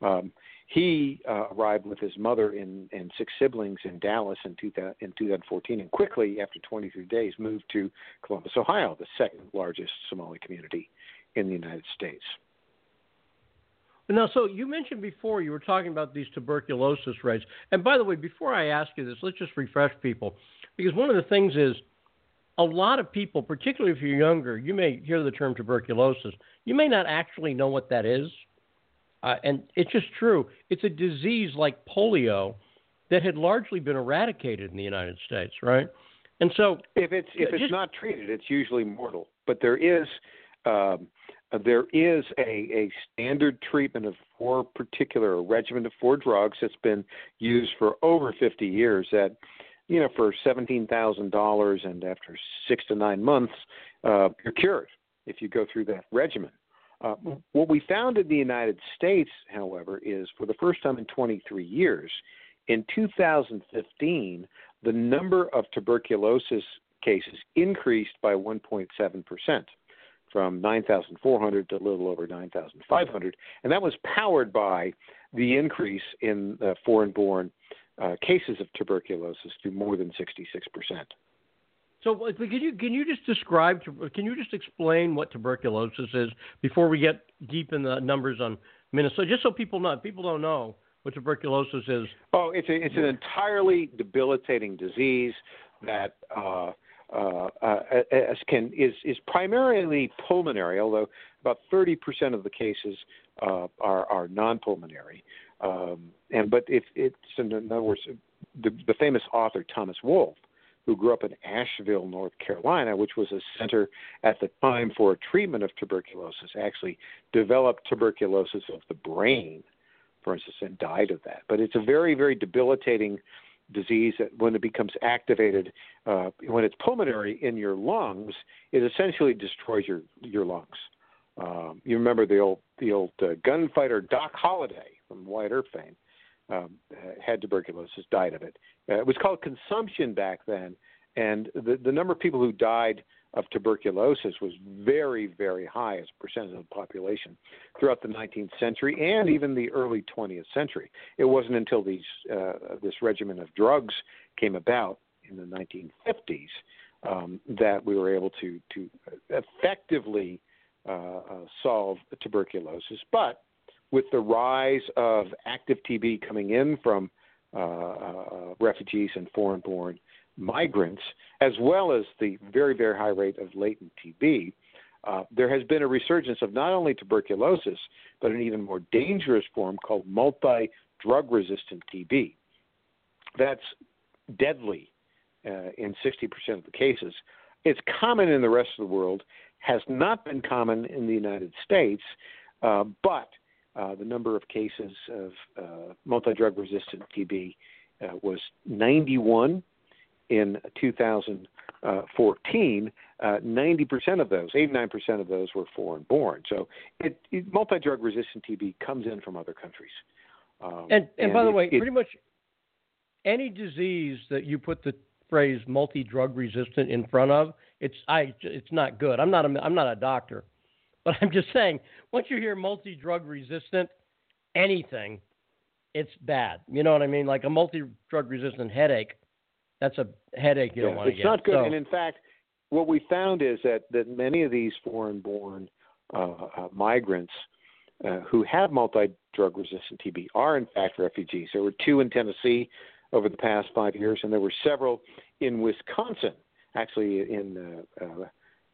Speaker 1: Um, he uh, arrived with his mother and, and six siblings in Dallas in, 2000, in 2014, and quickly, after 23 days, moved to Columbus, Ohio, the second largest Somali community in the United States.
Speaker 5: Now, so you mentioned before you were talking about these tuberculosis rates. And by the way, before I ask you this, let's just refresh people. Because one of the things is a lot of people, particularly if you're younger, you may hear the term tuberculosis. You may not actually know what that is. Uh, and it's just true. It's a disease like polio that had largely been eradicated in the United States, right? And so
Speaker 1: If it's if
Speaker 5: Just-
Speaker 1: it's not treated, it's usually mortal. But there is um, uh, there is a, a standard treatment of four particular a regimen of four drugs that's been used for over 50 years. That you know for seventeen thousand dollars and after six to nine months, uh, you're cured if you go through that regimen. Uh, what we found in the United States, however, is for the first time in 23 years, in 2015, the number of tuberculosis cases increased by 1.7 percent, from 9,400 to a little over 9,500, and that was powered by the increase in uh, foreign-born uh, cases of tuberculosis to more than 66 percent.
Speaker 5: So can you can you just describe can you just explain what tuberculosis is before we get deep in the numbers on Minnesota, just so people know people don't know what tuberculosis is.
Speaker 1: Oh, it's a, it's an entirely debilitating disease that uh, uh, uh, can is is primarily pulmonary, although about 30% of the cases uh, are are non-pulmonary. Um, and but if it's in other words, the, the famous author Thomas Wolfe, who grew up in Asheville, North Carolina, which was a center at the time for treatment of tuberculosis, actually developed tuberculosis of the brain, for instance, and died of that. But it's a very, very debilitating disease that when it becomes activated, uh, when it's pulmonary in your lungs, it essentially destroys your your lungs. Um, you remember the old the old uh, gunfighter Doc Holliday from Wyatt Earp fame um, had tuberculosis, died of it. Uh, it was called consumption back then, and the the number of people who died of tuberculosis was very, very high as a percentage of the population throughout the 19th century and even the early 20th century. It wasn't until these uh, this regimen of drugs came about in the 1950s um, that we were able to to effectively uh, uh, solve tuberculosis. But with the rise of active TB coming in from uh, uh, refugees and foreign-born migrants, as well as the very, very high rate of latent TB, uh, there has been a resurgence of not only tuberculosis, but an even more dangerous form called multi drug resistant TB. That's deadly uh, in 60% of the cases. It's common in the rest of the world, has not been common in the United States, uh, but uh, the number of cases of uh, multi drug resistant TB uh, was 91 in 2014, uh, 90% of those, 89% of those were foreign born. So it, it, multi-drug resistant TB comes in from other countries.
Speaker 5: Um, and, and, and, by the way, it, pretty much any disease that you put the phrase multi-drug resistant in front of, it's I it's not good. I'm not a, I'm not a doctor, but I'm just saying once you hear multi-drug resistant anything, it's bad. You know what I mean? Like a multi-drug resistant headache that's a headache you
Speaker 1: yeah,
Speaker 5: don't want to
Speaker 1: get.
Speaker 5: It's
Speaker 1: not good.
Speaker 5: So,
Speaker 1: and in fact, what we found is that that many of these foreign-born uh, uh, migrants uh, who have multi-drug resistant TB are in fact refugees. There were two in Tennessee over the past five years, and there were several in Wisconsin, actually in uh, uh,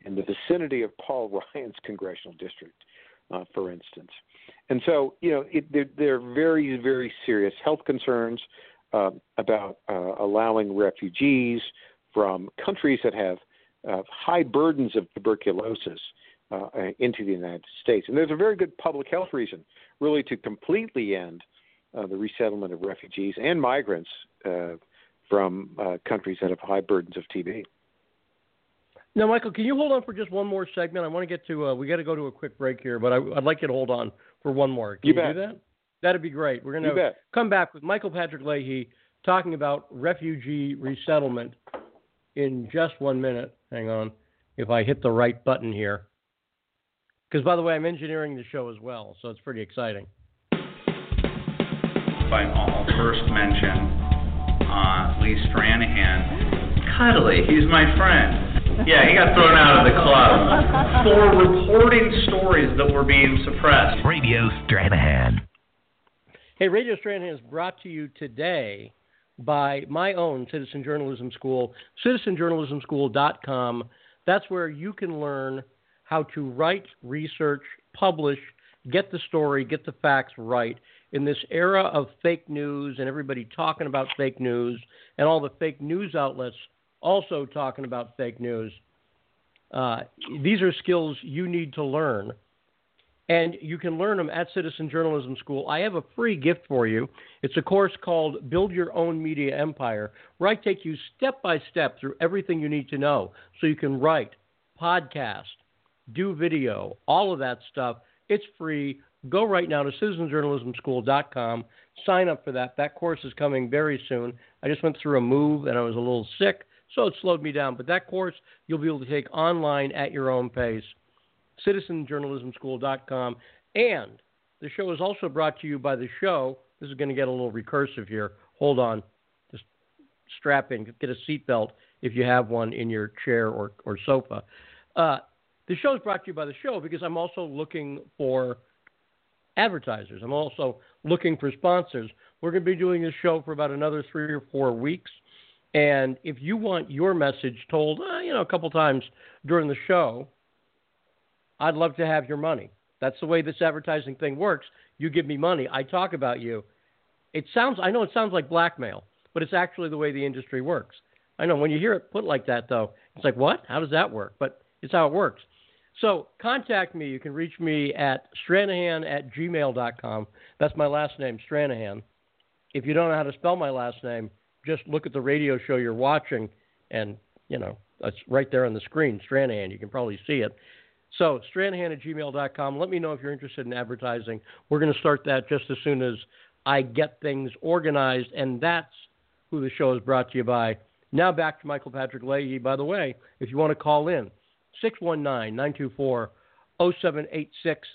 Speaker 1: in the vicinity of Paul Ryan's congressional district, uh, for instance. And so, you know, it, they're, they're very, very serious health concerns uh, about uh, allowing refugees from countries that have uh, high burdens of tuberculosis uh, into the United States. And there's a very good public health reason, really, to completely end uh, the resettlement of refugees and migrants uh, from countries that have high burdens of TB.
Speaker 5: Now, Michael, can you hold on for just one more segment? I want to get to. we got to go to a quick break here, but I, would like you to hold on for one more. Can
Speaker 1: you,
Speaker 5: you
Speaker 1: bet.
Speaker 5: do that? That'd be great. We're going to come back with Michael Patrick Leahy talking about refugee resettlement in just one minute. Hang on, if I hit the right button here. Because, by the way, I'm engineering the show as well, so it's pretty exciting.
Speaker 6: By all first mention uh, Lee Stranahan, cuddly, he's my friend. Yeah, he got thrown out of the club for reporting stories that were being suppressed.
Speaker 3: Radio Stranahan.
Speaker 5: Hey, Radio Stranahan is brought to you today by my own Citizen Journalism School, citizenjournalismschool.com. That's where you can learn how to write, research, publish, get the story, get the facts right in this era of fake news and everybody talking about fake news and all the fake news outlets also talking about fake news. Uh, these are skills you need to learn and you can learn them at Citizen Journalism School. I have a free gift for you. It's a course called Build Your Own Media Empire, where I take you step by step through everything you need to know so you can write, podcast, do video, all of that stuff. It's free. Go right now to citizenjournalismschool.com. Sign up for that. That course is coming very soon. I just went through a move and I was a little sick, so it slowed me down. But that course you'll be able to take online at your own pace citizenjournalismschool.com. And the show is also brought to you by the show. This is going to get a little recursive here. Hold on. Just strap in, get a seatbelt. if you have one in your chair or, or sofa. Uh, the show is brought to you by the show because I'm also looking for advertisers. I'm also looking for sponsors. We're going to be doing this show for about another three or four weeks. And if you want your message told, uh, you know, a couple times during the show, I'd love to have your money. That's the way this advertising thing works. You give me money, I talk about you. It sounds, I know it sounds like blackmail, but it's actually the way the industry works. I know when you hear it put like that, though, it's like, what? How does that work? But it's how it works. So contact me. You can reach me at stranahan at gmail.com. That's my last name, Stranahan. If you don't know how to spell my last name, just look at the radio show you're watching, and, you know, it's right there on the screen, Stranahan. You can probably see it. So, Stranahan at gmail.com. Let me know if you're interested in advertising. We're going to start that just as soon as I get things organized, and that's who the show is brought to you by. Now back to Michael Patrick Leahy. By the way, if you want to call in, 619 924 0786.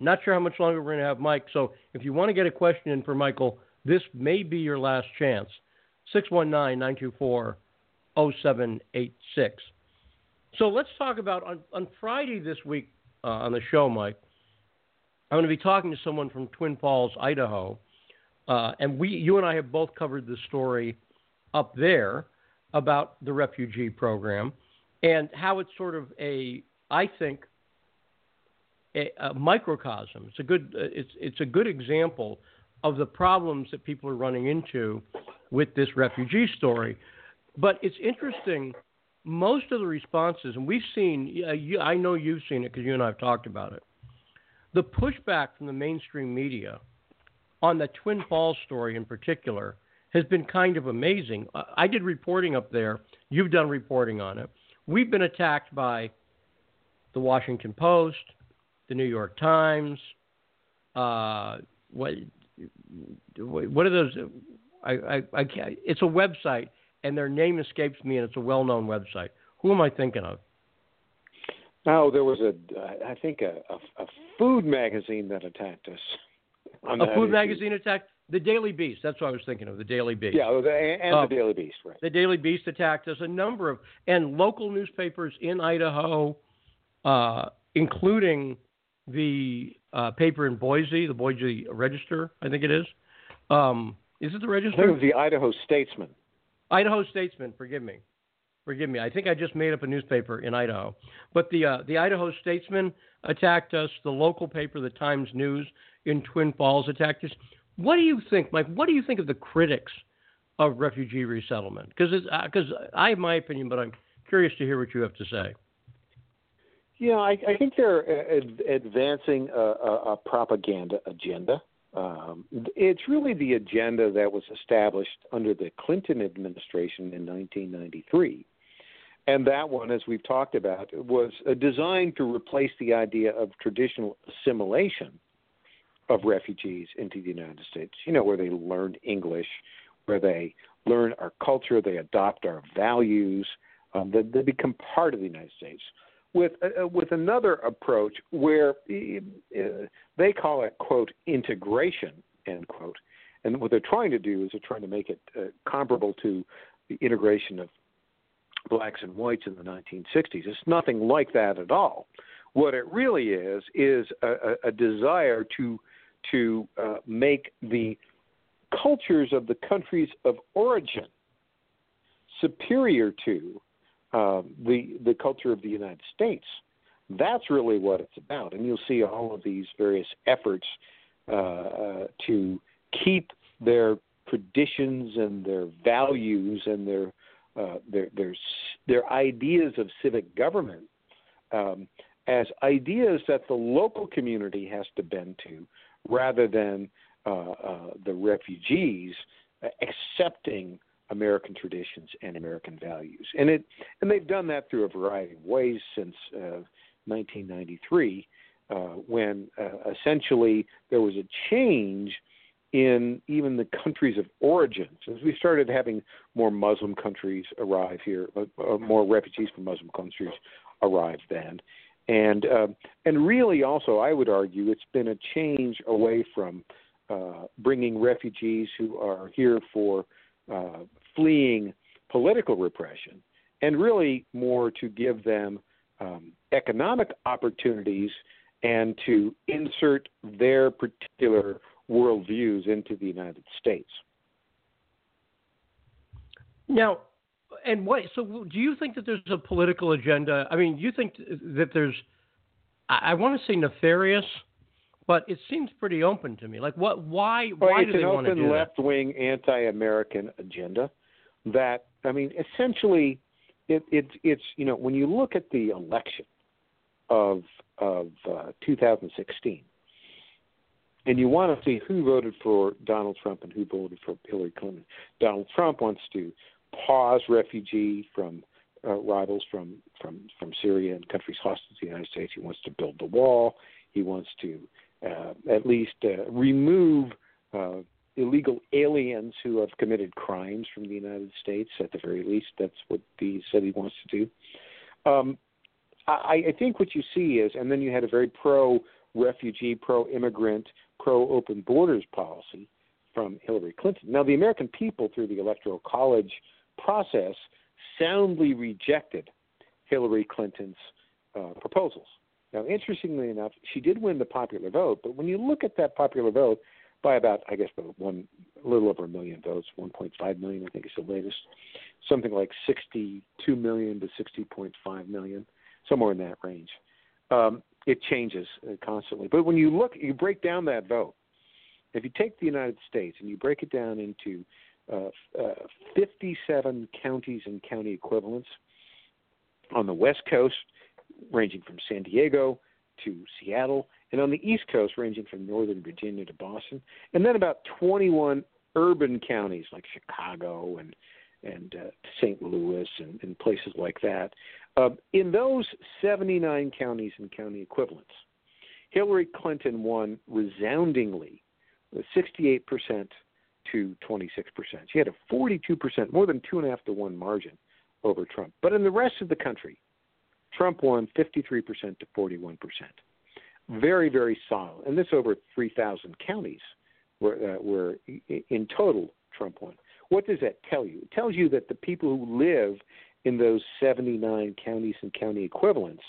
Speaker 5: Not sure how much longer we're going to have Mike, so if you want to get a question in for Michael, this may be your last chance. 619 924 0786. So let's talk about on, on Friday this week uh, on the show, Mike. I'm going to be talking to someone from Twin Falls, Idaho, uh, and we, you and I have both covered the story up there about the refugee program and how it's sort of a, I think, a, a microcosm. It's a good, uh, it's it's a good example of the problems that people are running into with this refugee story. But it's interesting. Most of the responses, and we've seen, uh, you, I know you've seen it because you and I have talked about it. The pushback from the mainstream media on the Twin Falls story in particular has been kind of amazing. I did reporting up there. You've done reporting on it. We've been attacked by the Washington Post, the New York Times. Uh, what what are those? I, I, I can't, it's a website, and their name escapes me, and it's a well-known website. Who am I thinking of?
Speaker 1: No, there was a, I think a, a, a food magazine that attacked us.
Speaker 5: a food magazine attacked the Daily Beast. That's what I was thinking of. The Daily Beast.
Speaker 1: Yeah, and um, the Daily Beast, right?
Speaker 5: The Daily Beast attacked us. A number of and local newspapers in Idaho, uh, including the uh, paper in Boise, the Boise Register, I think it is. Um, is it the Register?
Speaker 1: I think it was the Idaho Statesman.
Speaker 5: Idaho Statesman. Forgive me. Forgive me. I think I just made up a newspaper in Idaho. But the uh, the Idaho Statesman attacked us. The local paper, the Times News in Twin Falls, attacked us. What do you think, Mike? What do you think of the critics of refugee resettlement? Because because uh, I have my opinion, but I'm curious to hear what you have to say.
Speaker 1: Yeah, I, I think they're uh, ad- advancing a, a, a, propaganda agenda. Um, it's really the agenda that was established under the Clinton administration in 1993. And that one, as we've talked about, was uh, designed to replace the idea of traditional assimilation of refugees into the United States. You know, where they learn English, where they learn our culture, they adopt our values, um, they, they become part of the United States. With uh, uh with another approach where uh, they call it quote integration end quote, and what they're trying to do is they're trying to make it uh, comparable to the integration of blacks and whites in the 1960s. It's nothing like that at all. What it really is is a, a desire to to uh, make the cultures of the countries of origin superior to um, the the culture of the United States. That's really what it's about, and you'll see all of these various efforts uh, uh, to keep their traditions and their values and their uh, their their their ideas of civic government um, as ideas that the local community has to bend to, rather than uh, uh, the refugees accepting American traditions and American values. And it and they've done that through a variety of ways since uh, 1993, uh, when uh, essentially there was a change in even the countries of origin. As we started having more Muslim countries arrive here, uh, more refugees from Muslim countries arrive then, and uh, and really also I would argue it's been a change away from uh, bringing refugees who are here for uh, fleeing political repression, and really more to give them um, economic opportunities and to insert their particular worldviews into the United States.
Speaker 5: Now, and what? So, do you think that there's a political agenda? I mean, you think that there's? I, I want to say nefarious, but it seems pretty open to me. Like, what? Why?
Speaker 1: Well,
Speaker 5: why
Speaker 1: it's
Speaker 5: do they
Speaker 1: an
Speaker 5: want to
Speaker 1: open
Speaker 5: do that?
Speaker 1: left-wing anti-American agenda. That I mean, essentially, it, it's it's you know when you look at the election of of uh, 2016, and you want to see who voted for Donald Trump and who voted for Hillary Clinton. Donald Trump wants to pause refugee from uh, rivals from from from Syria and countries hostile to the United States. He wants to build the wall. He wants to at least uh, remove uh, illegal aliens who have committed crimes from the United States. At the very least, that's what he said he wants to do. Um, I, I think what you see is, and then you had a very pro refugee, pro immigrant, pro open borders policy from Hillary Clinton. Now, the American people, through the Electoral College process, soundly rejected Hillary Clinton's uh, proposals. Now, interestingly enough, she did win the popular vote, but when you look at that popular vote by about, I guess, about one, a little over a million votes, 1.5 million, I think is the latest, something like 62 million to 60.5 million, somewhere in that range. Um, it changes uh, constantly. But when you look, you break down that vote. If you take the United States and you break it down into uh, uh, 57 counties and county equivalents on the West Coast, ranging from San Diego to Seattle, and on the East Coast, ranging from Northern Virginia to Boston, and then about 21 urban counties like Chicago and and uh, St. Louis and, and places like that. Uh, in those 79 counties and county equivalents, Hillary Clinton won resoundingly, with 68% to 26%. She had a 42%, more than two and a half to one margin over Trump. But in the rest of the country, Trump won 53% to 41%. Very, very solid. And this over 3,000 counties where, uh, in total Trump won. What does that tell you? It tells you that the people who live in those 79 counties and county equivalents,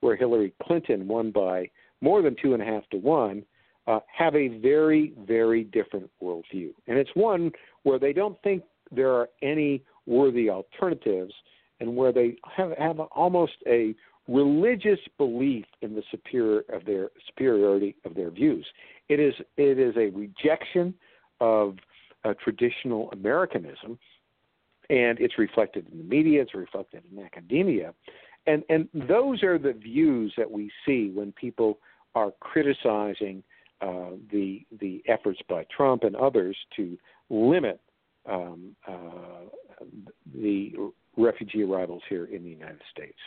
Speaker 1: where Hillary Clinton won by more than two and a half to one, uh, have a very, very different worldview. And it's one where they don't think there are any worthy alternatives and where they have, have almost a religious belief in the superior of their superiority of their views. It is it is a rejection of uh, traditional Americanism, and it's reflected in the media. It's reflected in academia, and and those are the views that we see when people are criticizing uh, the the efforts by Trump and others to limit um, uh, the refugee arrivals here in the United States.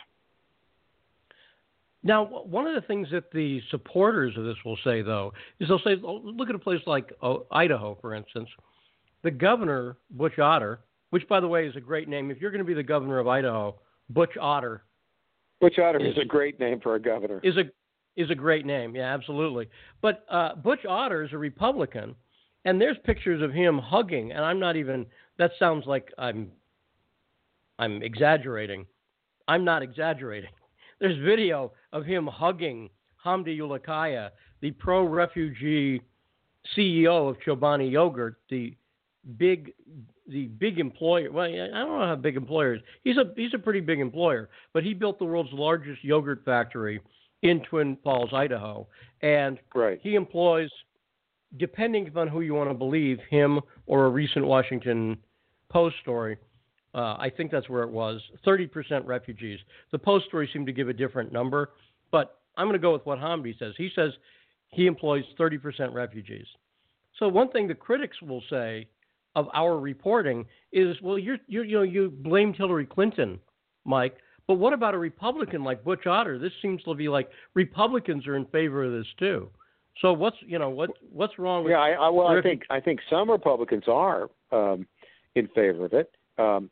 Speaker 5: Now, one of the things that the supporters of this will say, though, is they'll say, look at a place like oh, Idaho, for instance. The governor, Butch Otter, which, by the way, is a great name. If you're going to be the governor of Idaho, Butch Otter.
Speaker 1: Butch Otter is, is a great name for a governor.
Speaker 5: Is a is a great name. Yeah, absolutely. But uh, Butch Otter is a Republican, and there's pictures of him hugging. And I'm not even. That sounds like I'm. I'm exaggerating. I'm not exaggerating. There's video of him hugging Hamdi Ulukaya, the pro-refugee CEO of Chobani Yogurt, the big the big employer. Well, I don't know how big employer is. He's a he's a pretty big employer, but he built the world's largest yogurt factory in Twin Falls, Idaho, and
Speaker 1: right.
Speaker 5: he employs, depending upon who you want to believe, him or a recent Washington Post story. Uh, I think that's where it was. 30% refugees. The Post story seemed to give a different number, but I'm going to go with what Hamdi says. He says he employs 30% refugees. So one thing the critics will say of our reporting is, well, you're, you're, you know, you blamed Hillary Clinton, Mike, but what about a Republican like Butch Otter? This seems to be like Republicans are in favor of this too. So what's you know what what's wrong with?
Speaker 1: Yeah, I, I, well, I think I think some Republicans are um, in favor of it. Um,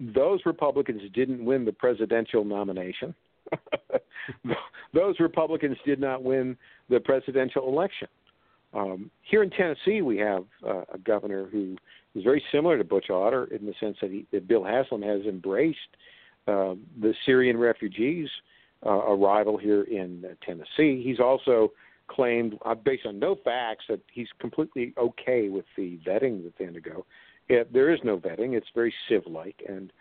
Speaker 1: those Republicans didn't win the presidential nomination. those Republicans did not win the presidential election. Um, here in Tennessee, we have uh, a governor who is very similar to Butch Otter in the sense that, he, that Bill Haslam has embraced uh, the Syrian refugees' uh, arrival here in Tennessee. He's also claimed, uh, based on no facts, that he's completely okay with the vetting that they undergo. There is no vetting; it's very civ-like, and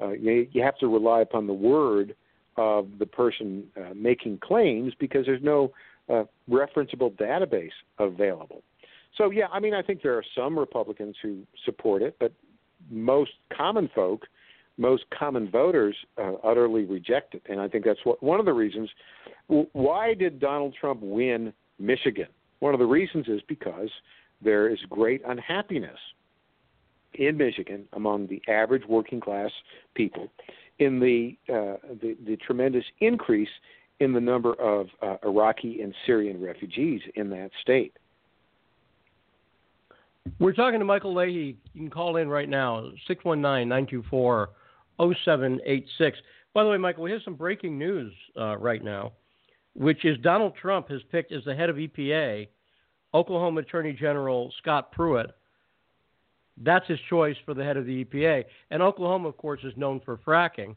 Speaker 1: uh, you, you have to rely upon the word of the person uh, making claims because there's no uh, referenceable database available. So, yeah, I mean, I think there are some Republicans who support it, but most common folk, most common voters, uh, utterly reject it. And I think that's what one of the reasons. Why did Donald Trump win Michigan? One of the reasons is because there is great unhappiness in Michigan among the average working class people in the, uh, the, the tremendous increase in the number of uh, Iraqi and Syrian refugees in that state.
Speaker 5: We're talking to Michael Leahy. You can call in right now, 619 924 0786. By the way, Michael, we have some breaking news uh, right now, which is Donald Trump has picked as the head of EPA Oklahoma Attorney General Scott Pruitt. That's his choice for the head of the EPA. And Oklahoma, of course, is known for fracking.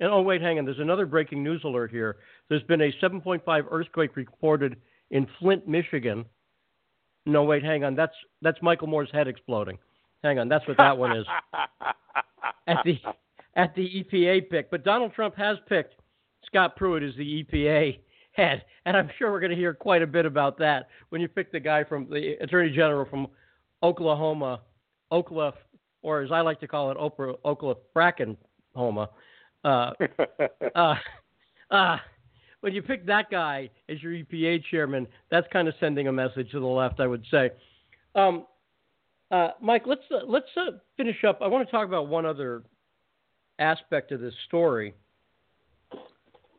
Speaker 5: And oh, wait, hang on. There's another breaking news alert here. There's been a 7.5 earthquake reported in Flint, Michigan. No, wait, hang on. That's that's Michael Moore's head exploding. Hang on, that's what that one is. at the at the EPA pick, but Donald Trump has picked Scott Pruitt as the EPA head, and I'm sure we're going to hear quite a bit about that when you pick the guy from the Attorney General from Oklahoma, Oklahoma, or as I like to call it, Oprah, Oklahoma Bracken Homa. Uh, uh, uh, when you pick that guy as your EPA chairman, that's kind of sending a message to the left, I would say. Um, uh, Mike, let's uh, let's uh, finish up. I want to talk about one other aspect of this story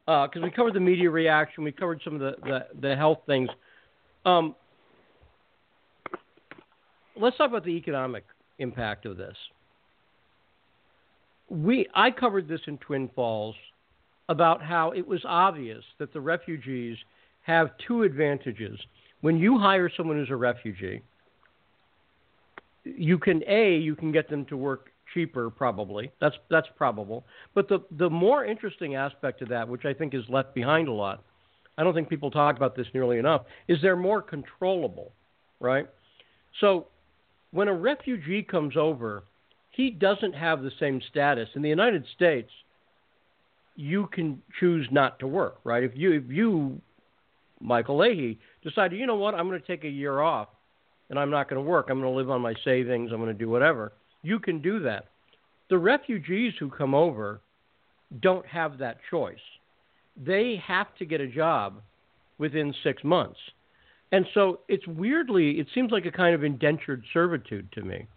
Speaker 5: because we covered the media reaction, we covered some of the the, the health things. Um, let's talk about the economic impact of this. We I covered this in Twin Falls about how it was obvious that the refugees have two advantages. When you hire someone who's a refugee, you can a you can get them to work cheaper probably. That's that's probable. But the the more interesting aspect of that, which I think is left behind a lot, I don't think people talk about this nearly enough, is they're more controllable, right? So when a refugee comes over, he doesn't have the same status. In the United States, you can choose not to work, right? If you if you Michael Leahy decide, you know what, I'm going to take a year off and I'm not going to work. I'm going to live on my savings. I'm going to do whatever. You can do that. The refugees who come over don't have that choice. They have to get a job within six months. And so it's weirdly, it seems like a kind of indentured servitude to me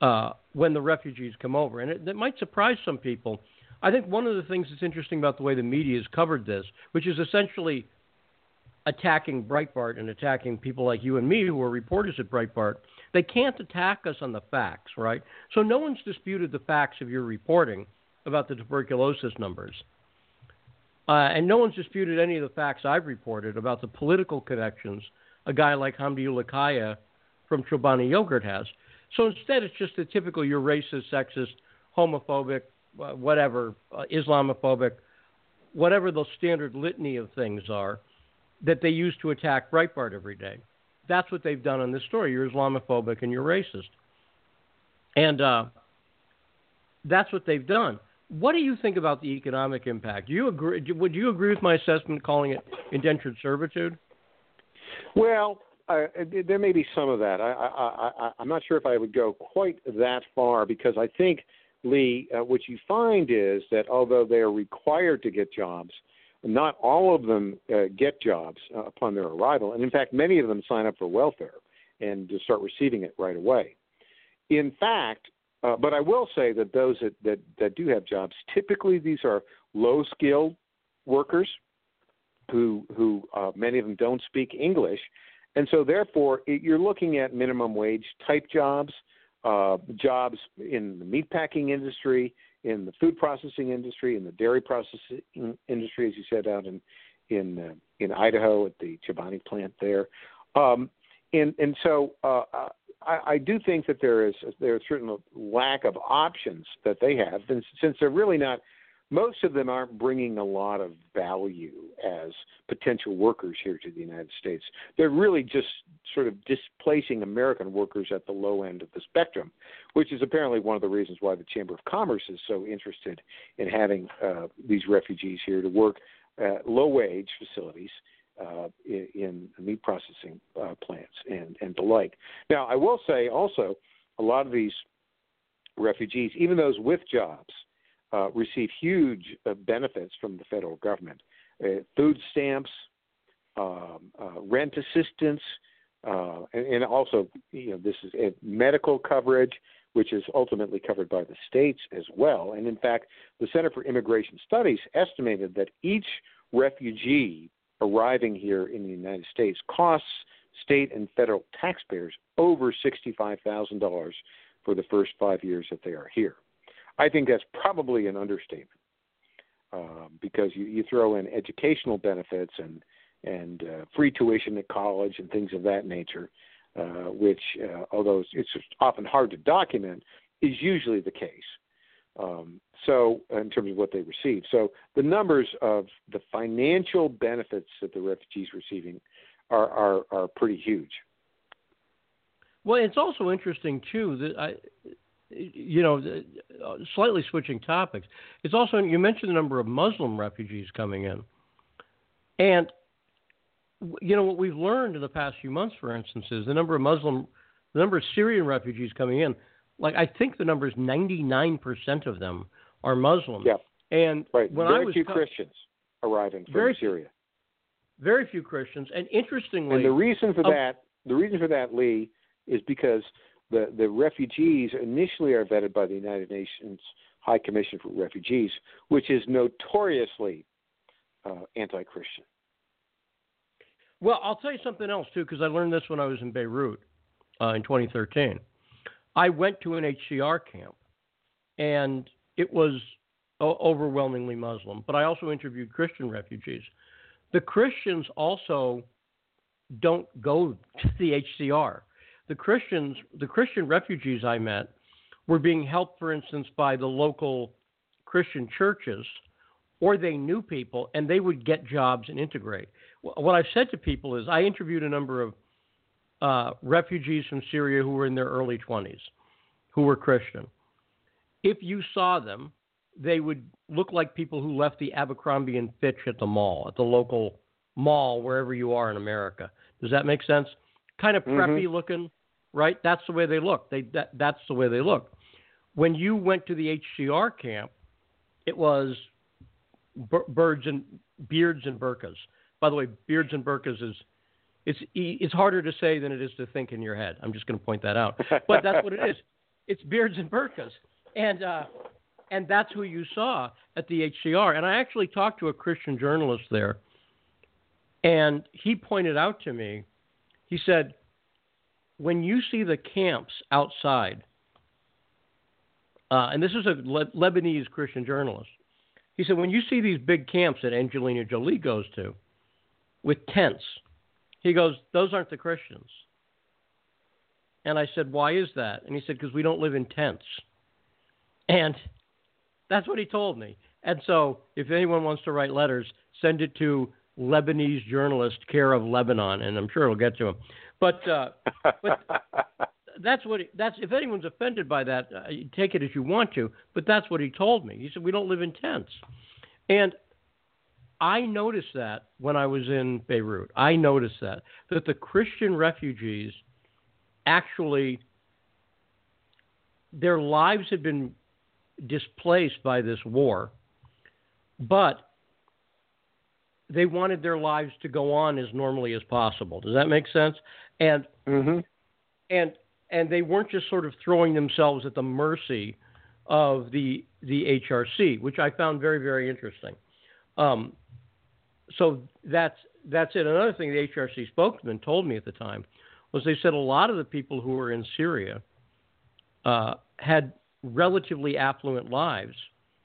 Speaker 5: uh, when the refugees come over. And it, it might surprise some people I think one of the things that's interesting about the way the media has covered this, which is essentially attacking Breitbart and attacking people like you and me who are reporters at Breitbart, they can't attack us on the facts, right? So no one's disputed the facts of your reporting about the tuberculosis numbers. Uh, and no one's disputed any of the facts I've reported about the political connections a guy like Hamdi Ulukaya from Chobani Yogurt has. So instead, it's just the typical you're racist, sexist, homophobic, uh, whatever, uh, Islamophobic, whatever the standard litany of things are that they use to attack Breitbart every day. That's what they've done on this story. You're Islamophobic and you're racist. And uh, that's what they've done. What do you think about the economic impact? Do you agree? Would you agree with my assessment calling it indentured servitude?
Speaker 1: Well, uh, there may be some of that. I, I, I, I'm not sure if I would go quite that far because I think Lee, uh, what you find is that although they are required to get jobs, not all of them uh, get jobs uh, upon their arrival. And in fact, many of them sign up for welfare and start receiving it right away. In fact, uh, but I will say that those that, that, that do have jobs, typically these are low skilled workers who, who uh, many of them don't speak English. And so, therefore, it, you're looking at minimum wage type jobs uh, jobs in the meatpacking industry, in the food processing industry, in the dairy processing industry, as you said out in in uh, in Idaho at the Chobani plant there. Um, and and so uh, uh, I, I do think that there is there's a certain lack of options that they have, and since they're really not most of them aren't bringing a lot of value as potential workers here to the United States. They're really just sort of displacing American workers at the low end of the spectrum, which is apparently one of the reasons why the Chamber of Commerce is so interested in having uh, these refugees here to work at low wage facilities. Uh, in, in, meat processing uh, plants and, and the like. Now, I will say also, a lot of these refugees, even those with jobs, uh, receive huge uh, benefits from the federal government uh, food stamps, um, uh, rent assistance, and, and, also you know this is medical coverage, which is ultimately covered by the states as well. And in fact, the Center for Immigration Studies estimated that each refugee arriving here in the United States costs state and federal taxpayers over $65,000 for the first five years that they are here. I think that's probably an understatement uh, because you, you throw in educational benefits and and uh, free tuition at college and things of that nature, uh, which, uh, although it's often hard to document, is usually the case. Um, so, in terms of what they receive, so the numbers of the financial benefits that the refugees receiving are are, are pretty huge.
Speaker 5: Well, it's also interesting too that I, you know, uh, slightly switching topics. It's also you mentioned the number of Muslim refugees coming in, and you know what we've learned in the past few months, for instance, is the number of Muslim, the number of Syrian refugees coming in. Like I think the number is ninety nine percent of them are Muslim.
Speaker 1: Yeah.
Speaker 5: And
Speaker 1: right.
Speaker 5: when
Speaker 1: very
Speaker 5: I was
Speaker 1: few
Speaker 5: co-
Speaker 1: Christians arriving from
Speaker 5: very
Speaker 1: Syria.
Speaker 5: Very few Christians, and interestingly,
Speaker 1: and the reason for
Speaker 5: um,
Speaker 1: that, the reason for that, Lee, is because the, the refugees initially are vetted by the United Nations High Commission for Refugees, which is notoriously uh, anti Christian.
Speaker 5: Well, I'll tell you something else, too, because I learned this when I was in Beirut uh, in 2013. I went to an HCR camp, and it was overwhelmingly Muslim, but I also interviewed Christian refugees. The Christians also don't go to the HCR the Christians, the Christian refugees I met, were being helped, for instance, by the local Christian churches, or they knew people and they would get jobs and integrate. What I've said to people is I interviewed a number of uh, refugees from Syria who were in their early 20s, who were Christian. If you saw them, they would look like people who left the Abercrombie and Fitch at the mall, at the local mall, wherever you are in America. Does that make sense? Kind of preppy
Speaker 1: mm-hmm.
Speaker 5: looking, right? That's the way they look. They that, that's the way they look. When you went to the HCR camp, it was birds and beards and burkas. By the way, beards and burkas is it's it's harder to say than it is to think in your head. I'm just going to point that out. But that's what it is. It's beards and burkas, and uh, and that's who you saw at the HCR. And I actually talked to a Christian journalist there, and he pointed out to me. He said, when you see the camps outside, uh, and this is a Le- Lebanese Christian journalist, he said, when you see these big camps that Angelina Jolie goes to with tents, he goes, those aren't the Christians. And I said, why is that? And he said, because we don't live in tents. And that's what he told me. And so if anyone wants to write letters, send it to Lebanese journalist, care of Lebanon, and I'm sure it'll get to him. But uh, but that's what he, that's. If anyone's offended by that, uh, take it as you want to. But that's what he told me. He said we don't live in tents, and I noticed that when I was in Beirut. I noticed that that the Christian refugees actually their lives had been displaced by this war, but they wanted their lives to go on as normally as possible. Does that make sense? and
Speaker 1: mm-hmm.
Speaker 5: and and they weren't just sort of throwing themselves at the mercy of the the HRC, which I found very very interesting. Um, so that's that's it. Another thing the HRC spokesman told me at the time was they said a lot of the people who were in Syria uh, had relatively affluent lives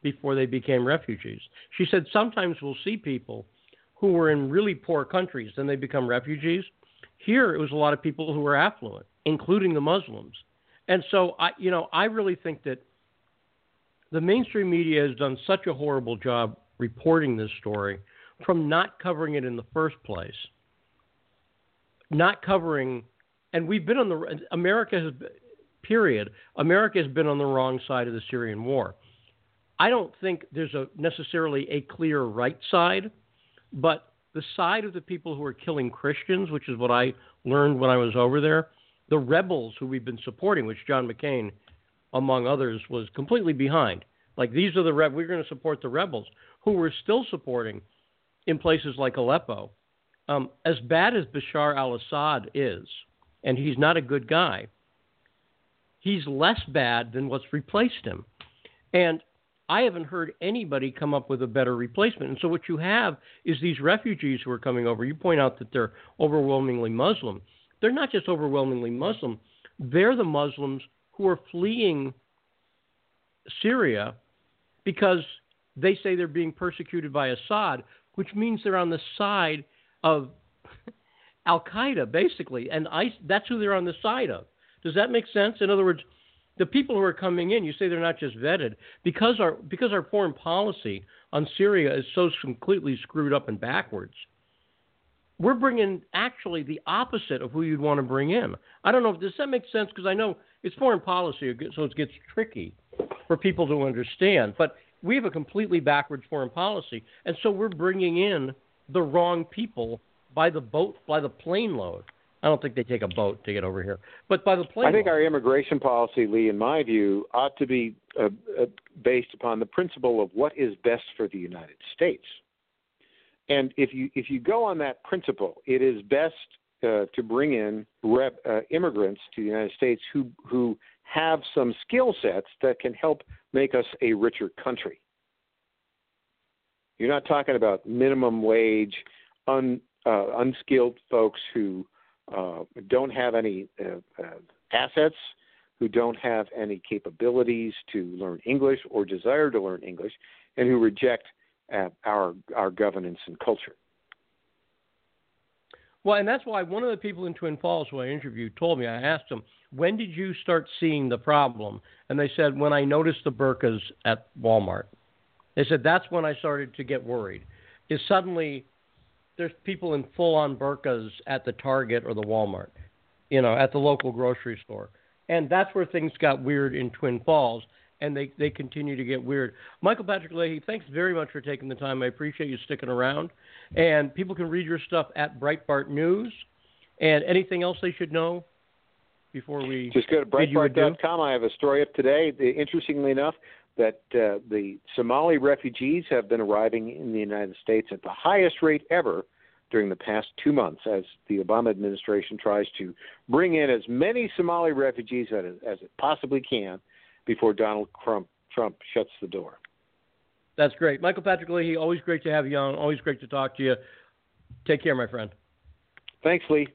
Speaker 5: before they became refugees. She said sometimes we'll see people who were in really poor countries, then they become refugees, Here, it was a lot of people who were affluent, including the Muslims. And so, I, you know, I really think that the mainstream media has done such a horrible job reporting this story from not covering it in the first place. Not covering, and we've been on the America has period. America has been on the wrong side of the Syrian war. I don't think there's a necessarily a clear right side, but the side of the people who are killing Christians, which is what I learned when I was over there, the rebels who we've been supporting, which John McCain, among others, was completely behind. Like these are the rebels. We're going to support the rebels who we're still supporting in places like Aleppo. Um, as bad as Bashar al-Assad is, and he's not a good guy, he's less bad than what's replaced him. And I haven't heard anybody come up with a better replacement. And so what you have is these refugees who are coming over. You point out that they're overwhelmingly Muslim. They're not just overwhelmingly Muslim, they're the Muslims who are fleeing Syria because they say they're being persecuted by Assad, which means they're on the side of Al Qaeda, basically. And that's who they're on the side of. Does that make sense? In other words, the people who are coming in, you say they're not just vetted because our because our foreign policy on Syria is so completely screwed up and backwards. We're bringing actually the opposite of who you'd want to bring in. I don't know. Does that make sense? Because I know it's foreign policy, so it gets tricky for people to understand. But we have a completely backwards foreign policy, and so we're bringing in the wrong people by the boat, by the plane load. I don't think they take a boat to get over here. But by the plane.
Speaker 1: I think our immigration policy, Lee, in my view, ought to be uh, uh, based upon the principle of what is best for the United States. And if you if you go on that principle, it is best uh, to bring in rep, uh, immigrants to the United States who who have some skill sets that can help make us a richer country. You're not talking about minimum wage, un, uh, unskilled folks who uh, don't have any uh, assets, who don't have any capabilities to learn English or desire to learn English, and who reject our our governance and culture.
Speaker 5: Well, and that's why one of the people in Twin Falls who I interviewed told me, I asked them, when did you start seeing the problem? And they said, when I noticed the burkas at Walmart. They said, that's when I started to get worried. Is suddenly there's people in full on burkas at the Target or the Walmart, you know, at the local grocery store. And that's where things got weird in Twin Falls, and they, they continue to get weird. Michael Patrick Leahy, thanks very much for taking the time. I appreciate you sticking around. And people can read your stuff at Breitbart News. And anything else they should know before we
Speaker 1: just go to Breitbart.com. I have a story up today. Interestingly enough, that uh, the Somali refugees have been arriving in the United States at the highest rate ever during the past two months as the Obama administration tries to bring in as many Somali refugees as, as it possibly can before Donald Trump, Trump shuts the door.
Speaker 5: That's great. Michael Patrick Leahy, always great to have you on. Always great to talk to you. Take care, my friend.
Speaker 1: Thanks, Lee.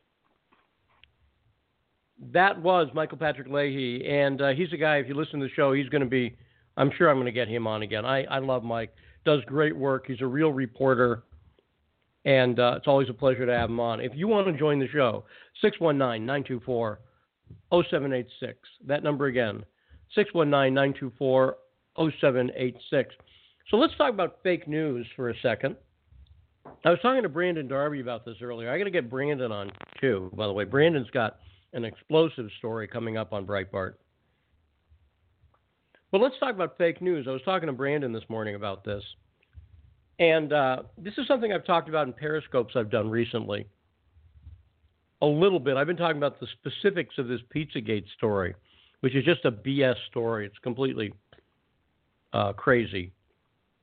Speaker 5: That was Michael Patrick Leahy, and uh, he's a guy. If you listen to the show, he's going to be I'm sure I'm going to get him on again. I, I love Mike. Does great work. He's a real reporter, and uh, it's always a pleasure to have him on. If you want to join the show, 619-924-0786. That number again, 619-924-0786. So let's talk about fake news for a second. I was talking to Brandon Darby about this earlier. I got to get Brandon on too. By the way, Brandon's got an explosive story coming up on Breitbart. But let's talk about fake news. I was talking to Brandon this morning about this. And uh, this is something I've talked about in periscopes I've done recently. A little bit. I've been talking about the specifics of this Pizzagate story, which is just a BS story. It's completely uh, crazy.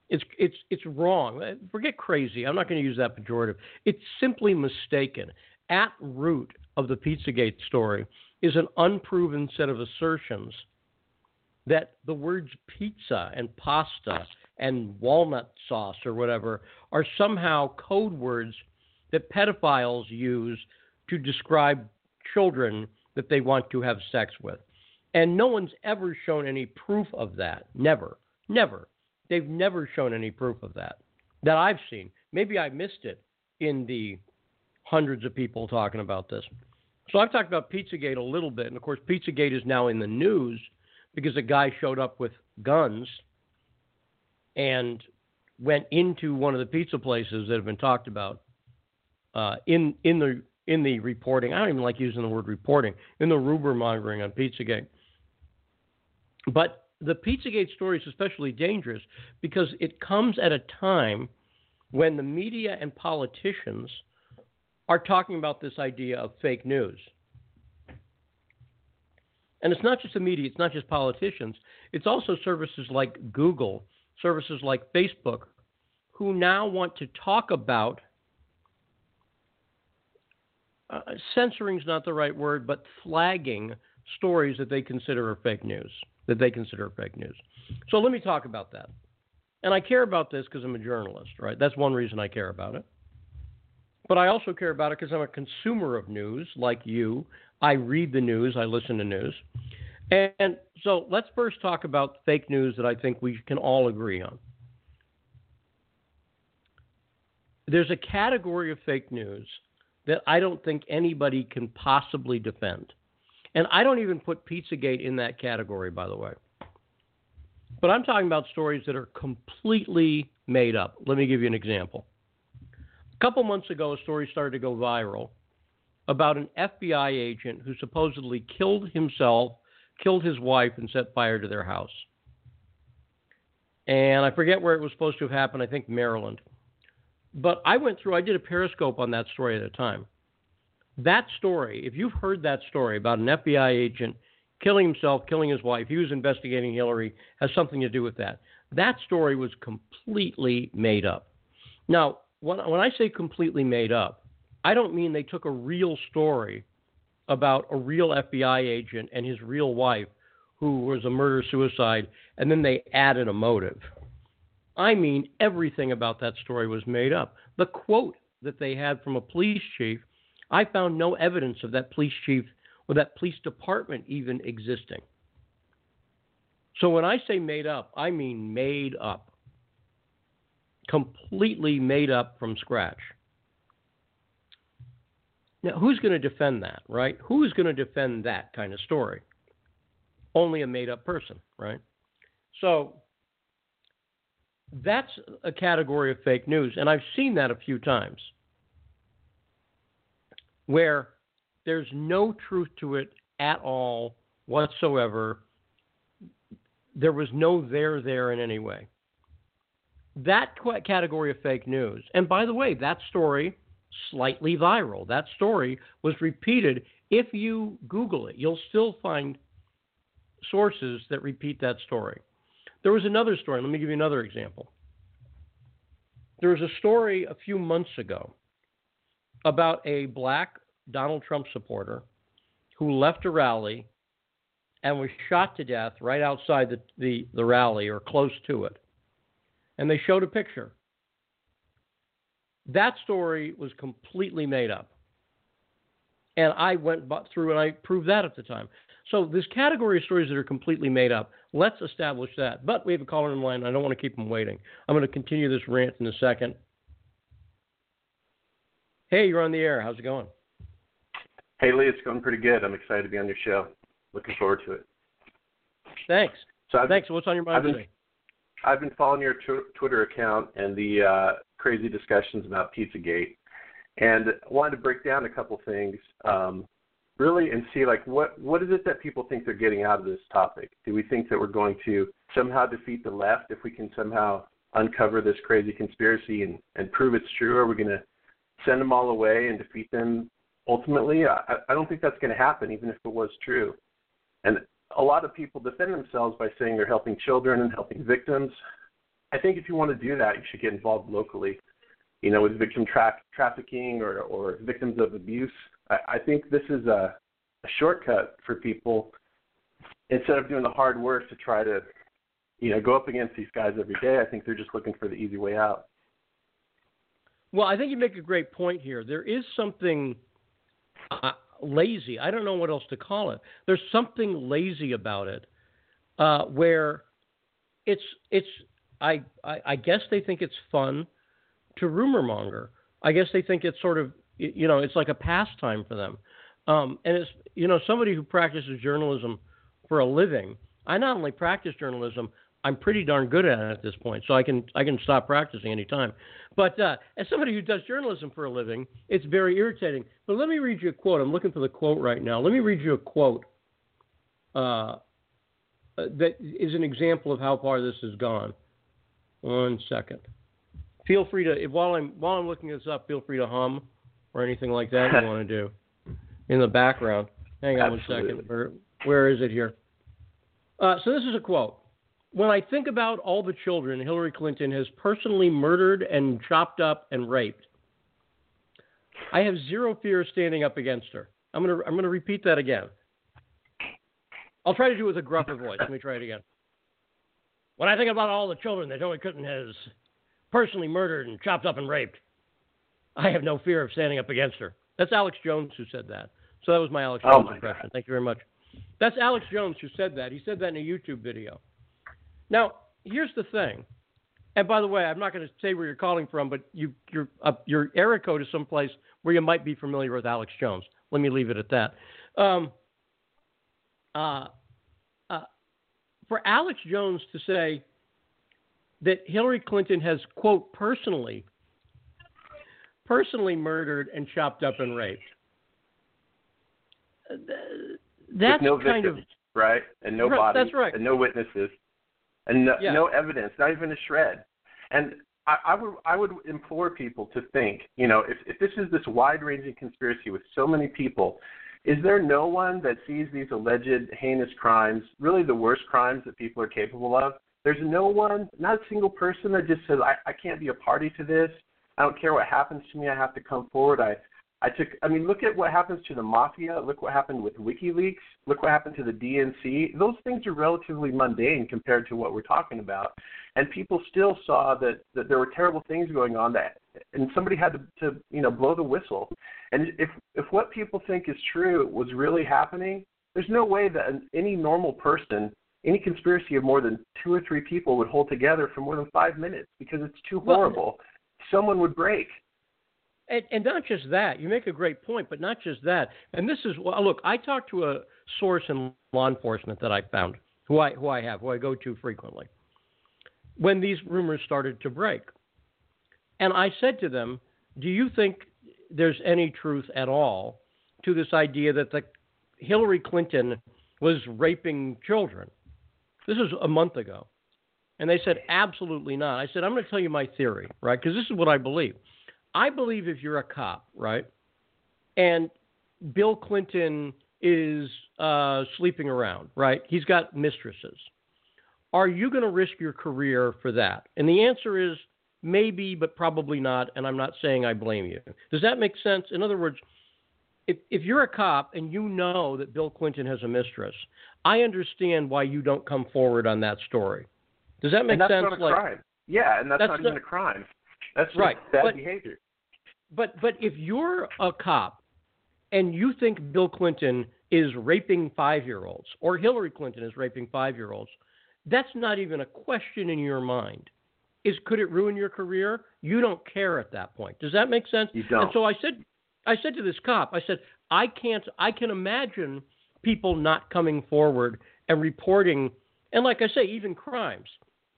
Speaker 5: It's it's it's wrong. Forget crazy. I'm not going to use that pejorative. It's simply mistaken. At root of the Pizzagate story is an unproven set of assertions that the words pizza and pasta and walnut sauce or whatever are somehow code words that pedophiles use to describe children that they want to have sex with. And no one's ever shown any proof of that. Never. Never. They've never shown any proof of that that I've seen. Maybe I missed it in the hundreds of people talking about this. So I've talked about Pizzagate a little bit, and of course, Pizzagate is now in the news because a guy showed up with guns and went into one of the pizza places that have been talked about uh, in in the in the reporting. I don't even like using the word reporting in the rumor mongering on Pizzagate. But the Pizzagate story is especially dangerous because it comes at a time when the media and politicians are talking about this idea of fake news. And it's not just the media, it's not just politicians, it's also services like Google, services like Facebook, who now want to talk about uh, censoring is not the right word, but flagging stories that they consider are fake news, that they consider fake news. So let me talk about that. And I care about this because I'm a journalist, right? That's one reason I care about it. But I also care about it because I'm a consumer of news like you. I read the news, I listen to news. And so let's first talk about fake news that I think we can all agree on. There's a category of fake news that I don't think anybody can possibly defend. And I don't even put Pizzagate in that category, by the way. But I'm talking about stories that are completely made up. Let me give you an example. A couple months ago, a story started to go viral about an FBI agent who supposedly killed himself, killed his wife, and set fire to their house. And I forget where it was supposed to have happened, I think Maryland. But I went through, I did a periscope on that story at a time. That story, if you've heard that story about an FBI agent killing himself, killing his wife, he was investigating Hillary, has something to do with that. That story was completely made up. Now, when, when I say completely made up, I don't mean they took a real story about a real FBI agent and his real wife who was a murder suicide and then they added a motive. I mean, everything about that story was made up. The quote that they had from a police chief, I found no evidence of that police chief or that police department even existing. So when I say made up, I mean made up. Completely made up from scratch. Now, who's going to defend that, right? Who's going to defend that kind of story? Only a made up person, right? So that's a category of fake news, and I've seen that a few times where there's no truth to it at all whatsoever. There was no there there in any way. That category of fake news, and by the way, that story slightly viral. That story was repeated. If you Google it, you'll still find sources that repeat that story. There was another story. Let me give you another example. There was a story a few months ago about a black Donald Trump supporter who left a rally and was shot to death right outside the, the, the rally or close to it. And they showed a picture. That story was completely made up. And I went through and I proved that at the time. So this category of stories that are completely made up, let's establish that. But we have a caller in line. I don't want to keep him waiting. I'm going to continue this rant in a second. Hey, you're on the air. How's it going?
Speaker 7: Hey, Lee, it's going pretty good. I'm excited to be on your show. Looking forward to it.
Speaker 5: Thanks. So I've, Thanks. What's on your mind
Speaker 7: I've been,
Speaker 5: today?
Speaker 7: I've been following your tw- Twitter account and the uh, crazy discussions about Pizzagate, and I wanted to break down a couple things. Um, really and see like what what is it that people think they're getting out of this topic? Do we think that we're going to somehow defeat the left if we can somehow uncover this crazy conspiracy and, and prove it's true? Are we going to send them all away and defeat them ultimately? I, I don't think that's going to happen, even if it was true. And a lot of people defend themselves by saying they're helping children and helping victims. I think if you want to do that, you should get involved locally, you know, with victim tra- trafficking or, or victims of abuse. I, I think this is a, a shortcut for people instead of doing the hard work to try to, you know, go up against these guys every day. I think they're just looking for the easy way out.
Speaker 5: Well, I think you make a great point here. There is something uh, lazy. I don't know what else to call it. There's something lazy about it, uh, where it's it's. I, I I guess they think it's fun to rumor monger. I guess they think it's sort of you know, it's like a pastime for them. Um, and it's you know somebody who practices journalism for a living. I not only practice journalism, I'm pretty darn good at it at this point, so I can I can stop practicing anytime. But uh, as somebody who does journalism for a living, it's very irritating. But let me read you a quote. I'm looking for the quote right now. Let me read you a quote uh, that is an example of how far this has gone. One second. Feel free to if, while I'm while I'm looking this up, feel free to hum or anything like that you want to do in the background. Hang on
Speaker 7: Absolutely.
Speaker 5: one second. Where, where is it here? Uh, so this is a quote. When I think about all the children Hillary Clinton has personally murdered and chopped up and raped, I have zero fear of standing up against her. I'm gonna I'm gonna repeat that again. I'll try to do it with a gruffer voice. Let me try it again. When I think about all the children that Hillary Clinton has personally murdered and chopped up and raped, I have no fear of standing up against her. That's Alex Jones who said that. So that was my Alex
Speaker 7: Oh,
Speaker 5: Jones
Speaker 7: my
Speaker 5: impression.
Speaker 7: God.
Speaker 5: Thank you very much. That's Alex Jones who said that. He said that in a YouTube video. Now, here's the thing. And by the way, I'm not going to say where you're calling from, but you, your uh, your area code is someplace where you might be familiar with Alex Jones. Let me leave it at that. Um, uh, uh, for Alex Jones to say that Hillary Clinton has quote personally personally murdered and chopped up and raped. th- That's
Speaker 7: With no
Speaker 5: kind
Speaker 7: victims,
Speaker 5: of
Speaker 7: right? And no
Speaker 5: Right,
Speaker 7: bodies.
Speaker 5: that's right.
Speaker 7: And no witnesses. And no,
Speaker 5: Yeah.
Speaker 7: no evidence, not even a shred. And I, I would I would implore people to think, you know, if, if this is this wide ranging conspiracy with so many people, is there no one that sees these alleged heinous crimes, really the worst crimes that people are capable of? There's no one, not a single person that just says, I, I can't be a party to this. I don't care what happens to me. I have to come forward. I, I took. I mean, look at what happens to the mafia. Look what happened with WikiLeaks. Look what happened to the DNC. Those things are relatively mundane compared to what we're talking about. And people still saw that, that there were terrible things going on. That and somebody had to, to you know blow the whistle. And if if what people think is true was really happening, there's no way that any normal person, any conspiracy of more than two or three people would hold together for more than five minutes because it's too
Speaker 5: Well,
Speaker 7: horrible. Someone would break.
Speaker 5: And, and not just that, you make a great point, but not just that. And this is well, look, I talked to a source in law enforcement that I found, who I who I have, who I go to frequently, when these rumors started to break. And I said to them, "Do you think there's any truth at all to this idea that the Hillary Clinton was raping children?" This is a month ago. And they said, absolutely not. I said, I'm going to tell you my theory, right? Because this is what I believe. I believe if you're a cop, right, and Bill Clinton is uh, sleeping around, right? He's got mistresses. Are you going to risk your career for that? And the answer is maybe, but probably not. And I'm not saying I blame you. Does that make sense? In other words, if, if you're a cop and you know that Bill Clinton has a mistress, I understand why you don't come forward on that story. Does that make
Speaker 7: and that's
Speaker 5: sense?
Speaker 7: not a
Speaker 5: Like-
Speaker 7: crime. Yeah, and that's,
Speaker 5: That's
Speaker 7: not
Speaker 5: not-
Speaker 7: even a crime. That's just
Speaker 5: Right,
Speaker 7: bad
Speaker 5: but-
Speaker 7: behavior.
Speaker 5: But but if you're a cop and you think Bill Clinton is raping five year olds or Hillary Clinton is raping five year olds, that's not even a question in your mind. Is could it ruin your career? You don't care at that point. Does that make sense?
Speaker 7: You don't.
Speaker 5: And so I said I said to this cop, I said, I can't I can imagine people not coming forward and reporting and like I say, even crimes.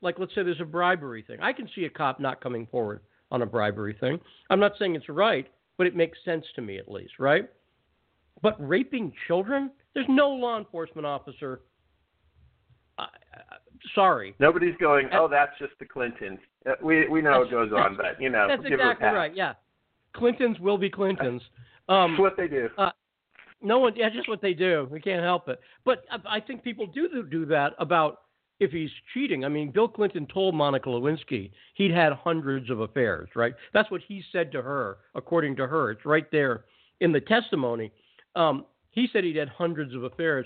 Speaker 5: Like let's say there's a bribery thing. I can see a cop not coming forward on a bribery thing. I'm not saying it's right, but it makes sense to me at least, right? But raping children? There's no law enforcement officer. I, I, sorry.
Speaker 7: Nobody's going, oh, that's just the Clintons. Uh, We we know it goes on, but you know,
Speaker 5: That's
Speaker 7: give her a
Speaker 5: exactly right. Yeah, Clintons will be Clintons. Um,
Speaker 7: what they do.
Speaker 5: no one, yeah, just what they do. We can't help it. But I I think people do- do that about if he's cheating. I mean, Bill Clinton told Monica Lewinsky he'd had hundreds of affairs, right? That's what he said to her, according to her. It's right there in the testimony. Um, he said he'd had hundreds of affairs.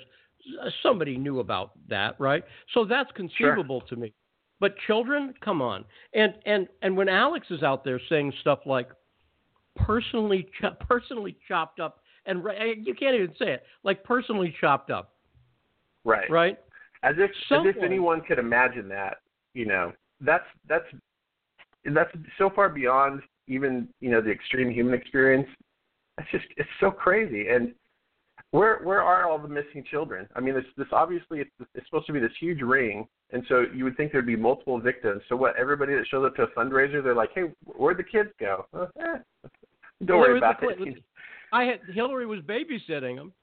Speaker 5: Somebody knew about that, right? So that's conceivable to me. But children, come on. And and and when Alex is out there saying stuff like personally cho- personally chopped up and you can't even say it like personally chopped up,
Speaker 7: right.
Speaker 5: right?
Speaker 7: As if as if anyone could imagine that. You know, that's that's that's so far beyond even you know the extreme human experience. it's just it's so crazy. And where where are all the missing children? I mean, this this obviously it's, it's supposed to be this huge ring, and so you would think there'd be multiple victims. So what? Everybody that shows up to a fundraiser, they're like, "Hey, where'd the kids go?" Uh, eh, don't worry about it.
Speaker 5: I had Hillary was babysitting them.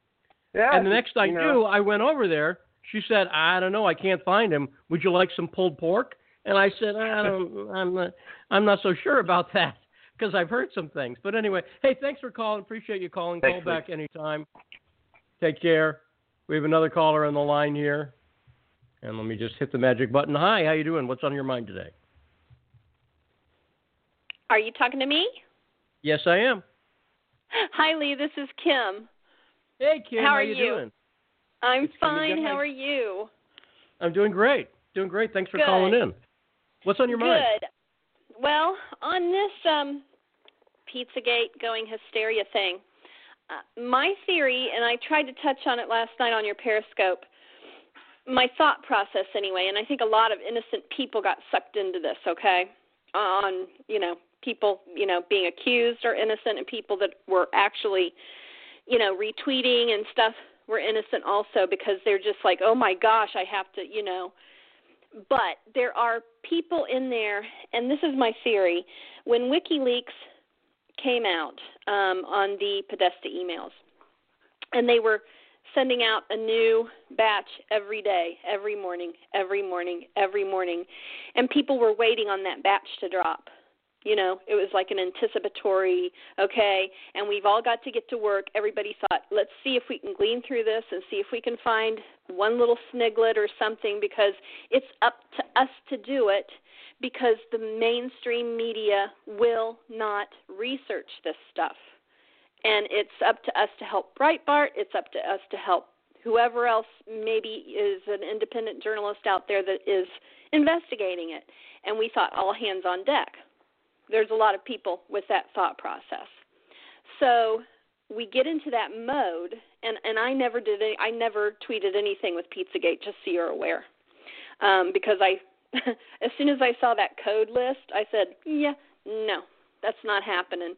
Speaker 7: yeah,
Speaker 5: and the next I
Speaker 7: you know,
Speaker 5: knew, I went over there. She said, "I don't know, I can't find him. Would you like some pulled pork?" And I said, "I don't, I'm not, I'm not so sure about that because I've heard some things." But anyway, hey, thanks for calling. Appreciate you calling.
Speaker 7: Thanks,
Speaker 5: Call back anytime. Take care. We have another caller on the line here, and let me just hit the magic button. Hi, how you doing? What's on your mind today?
Speaker 8: Are you talking to me?
Speaker 5: Yes, I am.
Speaker 8: Hi, Lee. This is Kim.
Speaker 5: Hey, Kim,
Speaker 8: How are
Speaker 5: you,
Speaker 8: you?
Speaker 5: doing?
Speaker 8: I'm
Speaker 5: It's
Speaker 8: fine. How are you?
Speaker 5: I'm doing great. Doing great. Thanks for
Speaker 8: Good.
Speaker 5: calling in. What's on your mind?
Speaker 8: Good. Well, on this um, Pizzagate going hysteria thing, uh, my theory, and I tried to touch on it last night on your Periscope. My thought process, anyway, and I think a lot of innocent people got sucked into this. Okay, on you know people you know being accused or innocent, and people that were actually you know retweeting and stuff were innocent also because they're just like, oh my gosh, I have to you know but there are people in there, and this is my theory. When WikiLeaks came out um, on the Podesta emails, and they were sending out a new batch every day, every morning, every morning, every morning, and people were waiting on that batch to drop. You know, it was like an anticipatory, okay, and we've all got to get to work. Everybody thought, let's see if we can glean through this and see if we can find one little sniglet or something because it's up to us to do it because the mainstream media will not research this stuff. And it's up to us to help Breitbart, it's up to us to help whoever else maybe is an independent journalist out there that is investigating it. And we thought all hands on deck there's a lot of people with that thought process. So we get into that mode, and and I never did any, I never tweeted anything with Pizzagate, just so you're aware, um, because I as soon as I saw that code list, I said, yeah, no, that's not happening.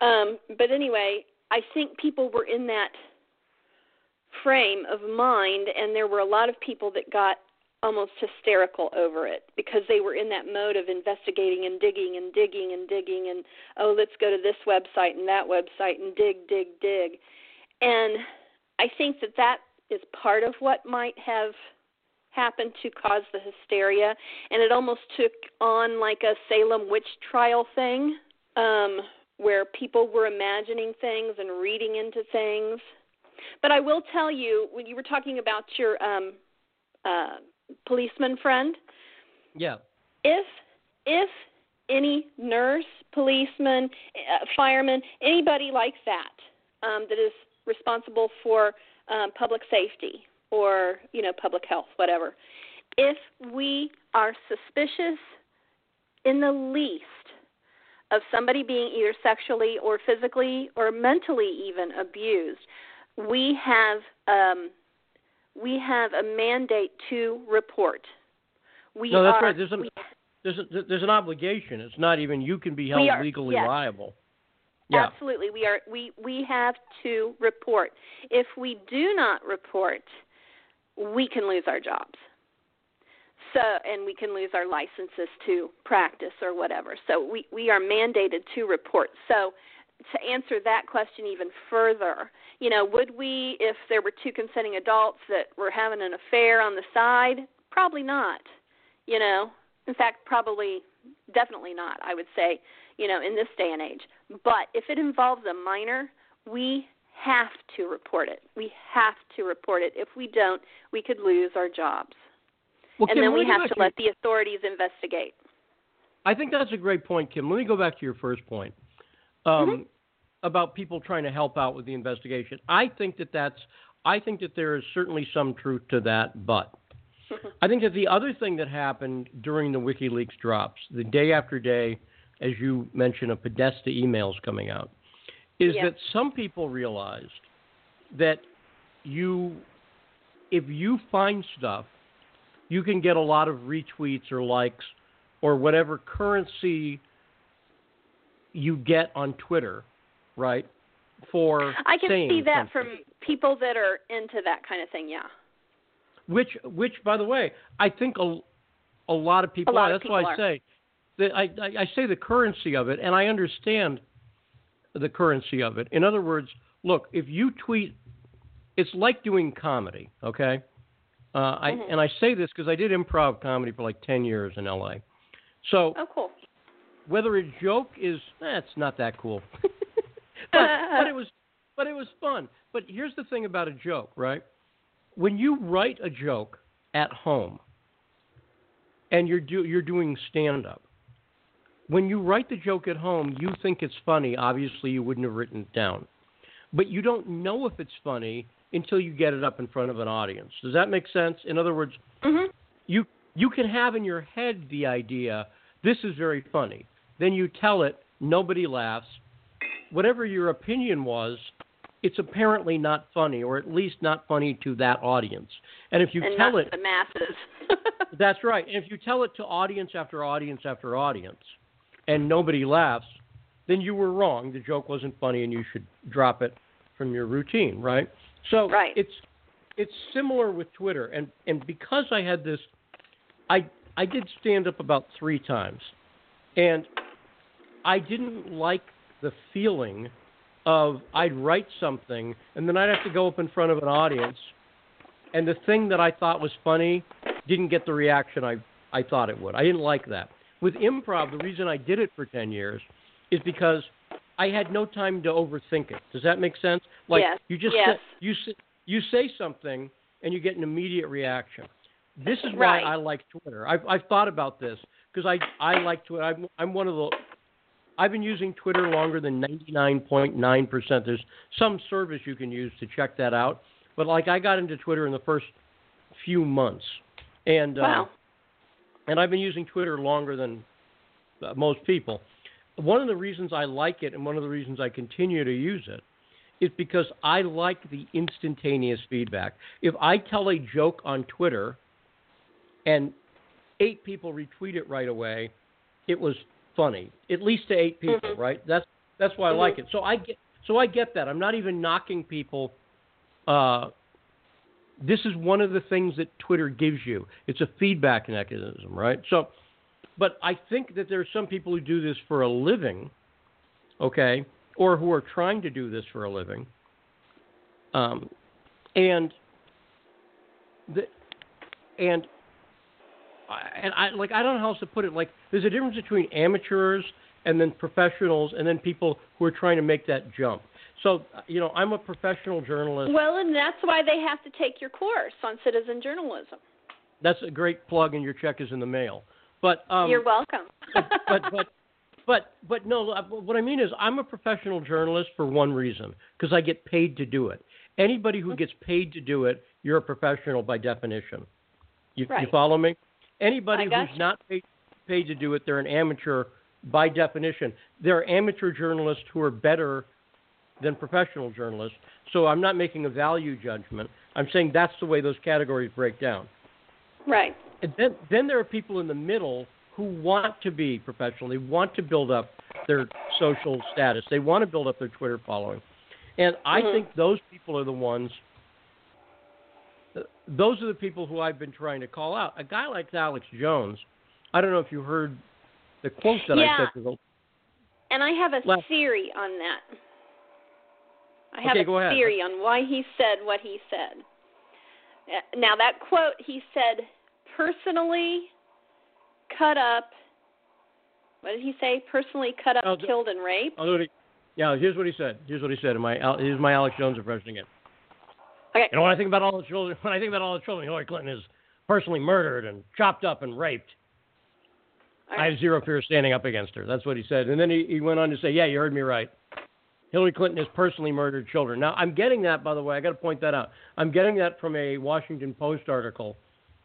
Speaker 8: Um, but anyway, I think people were in that frame of mind, and there were a lot of people that got almost hysterical over it because they were in that mode of investigating and digging and digging and digging and oh let's go to this website and that website and dig dig dig. And i think that that is part of what might have happened to cause the hysteria. And it almost took on like a salem witch trial thing um where people were imagining things and reading into things. But i will tell you when you were talking about your um uh policeman friend
Speaker 5: Yeah.
Speaker 8: if if any nurse, policeman, uh, fireman, anybody like that um, that is responsible for um, public safety or you know public health, whatever, if we are suspicious in the least of somebody being either sexually or physically or mentally even abused, we have um, we have a mandate to report. We
Speaker 5: No, that's
Speaker 8: are,
Speaker 5: right. There's an there's a, there's an obligation. It's not even you can be held
Speaker 8: are-
Speaker 5: legally
Speaker 8: yes.
Speaker 5: liable. Yeah.
Speaker 8: Absolutely, we are. We we have to report. If we do not report, we can lose our jobs. So, and we can lose our licenses to practice or whatever. So we we are mandated to report. So, to answer that question even further, you know, would we, if there were two consenting adults that were having an affair on the side? Probably not. You know, in fact, probably, definitely not. I would say, you know, in this day and age. But if it involves a minor, we have to report it. We have to report it. If we don't, we could lose our jobs.
Speaker 5: Well,
Speaker 8: and
Speaker 5: Kim,
Speaker 8: then we have to
Speaker 5: your-
Speaker 8: let the authorities investigate.
Speaker 5: I think that's a great point, Kim. Let me go back to your first point um,
Speaker 8: Mm-hmm.
Speaker 5: about people trying to help out with the investigation. I think that that's. I think that there is certainly some truth to that, but I think that the other thing that happened during the WikiLeaks drops, the day after day, as you mentioned, of Podesta emails coming out, is
Speaker 8: Yeah.
Speaker 5: that some people realized that you, if you find stuff, you can get a lot of retweets or likes or whatever currency you get on Twitter, right? for
Speaker 8: I can see that
Speaker 5: something.
Speaker 8: from people that are into that kind of thing. Yeah.
Speaker 5: which which by the way i think a, a lot of people
Speaker 8: A lot
Speaker 5: are
Speaker 8: of
Speaker 5: that's why
Speaker 8: people
Speaker 5: i
Speaker 8: are.
Speaker 5: say that I, I i say the currency of it and i understand the currency of it in other words look if you tweet it's like doing comedy okay uh, I,
Speaker 8: Mhm.
Speaker 5: and I say this because I did improv comedy for like 10 years in LA. So
Speaker 8: Oh, cool.
Speaker 5: Whether a joke is, eh, not that cool. but, but it was, but it was fun. But here's the thing about a joke, right? When you write a joke at home, and you're do, you're doing stand up, when you write the joke at home, you think it's funny. Obviously, you wouldn't have written it down, but you don't know if it's funny until you get it up in front of an audience. Does that make sense? In other words,
Speaker 8: Mhm.
Speaker 5: you you can have in your head the idea this is very funny then you tell it nobody laughs. Whatever your opinion was it's apparently not funny or at least not funny to that audience. And if you
Speaker 8: and
Speaker 5: tell it
Speaker 8: to the masses.
Speaker 5: that's right. And if you tell it to audience after audience after audience and nobody laughs then you were wrong. The joke wasn't funny and you should drop it from your routine right? So
Speaker 8: Right.
Speaker 5: it's it's similar with Twitter, and and because I had this, I I did stand up about three times, and I didn't like the feeling of I'd write something and then I'd have to go up in front of an audience, and the thing that I thought was funny didn't get the reaction I I thought it would. I didn't like that. With improv, the reason I did it for ten years is because I had no time to overthink it. Does that make sense? Like
Speaker 8: Yes,
Speaker 5: you just
Speaker 8: yes.
Speaker 5: say, you say, you say something and you get an immediate reaction. This is
Speaker 8: Right.
Speaker 5: why I like Twitter. I've I've thought about this because I I like Twitter. I'm I'm one of the I've been using Twitter longer than 99.9%. There's some service you can use to check that out, but like I got into Twitter in the first few months, and uh, and I've been using Twitter longer than uh, most people. One of the reasons I like it and one of the reasons I continue to use it is because I like the instantaneous feedback. If I tell a joke on Twitter and eight people retweet it right away, it was funny. At least to eight people,
Speaker 8: Mhm.
Speaker 5: right? That's that's why I like it. So I get so I get that. I'm not even knocking people uh this is one of the things that Twitter gives you. It's a feedback mechanism, right? So, but I think that there are some people who do this for a living, okay, or who are trying to do this for a living, um, and the and and I like I don't know how else to put it. Like, there's a difference between amateurs and then professionals, and then people who are trying to make that jump. So, you know, I'm a professional journalist.
Speaker 8: Well, and that's why they have to take your course on citizen journalism.
Speaker 5: That's a great plug, and your check is in the mail. But um,
Speaker 8: You're welcome.
Speaker 5: but, but but but but no. uh, What I mean is, I'm a professional journalist for one reason, because I get paid to do it. Anybody who gets paid to do it, you're a professional by definition. You, you follow me? Anybody who's
Speaker 8: you.
Speaker 5: not paid, paid to do it, they're an amateur by definition. There are amateur journalists who are better than professional journalists. So I'm not making a value judgment. I'm saying that's the way those categories break down.
Speaker 8: right.
Speaker 5: And then, then there are people in the middle who want to be professional. They want to build up their social status. They want to build up their Twitter following. And I
Speaker 8: Mhm.
Speaker 5: think those people are the ones. Those are the people who I've been trying to call out. A guy like Alex Jones. I don't know if you heard the quote that I said to the
Speaker 8: And I have a theory on that. I have
Speaker 5: Okay,
Speaker 8: a theory on why he said what he said. Uh, Now, that quote, he said, personally cut up, what did he say? Personally cut up,
Speaker 5: the-
Speaker 8: killed, and raped?
Speaker 5: I'll. Yeah, here's what he said. Here's what he said. In my here's my Alex Jones impression again.
Speaker 8: Okay.
Speaker 5: You know, when I think about all the children, when I think about all the children Hillary Clinton is personally murdered and chopped up and raped,
Speaker 8: All
Speaker 5: I have zero fear standing up against her. That's what he said. And then he, he went on to say, "Yeah, you heard me right. Hillary Clinton has personally murdered children." Now, I'm getting that, by the way. I got to point that out. I'm getting that from a Washington Post article,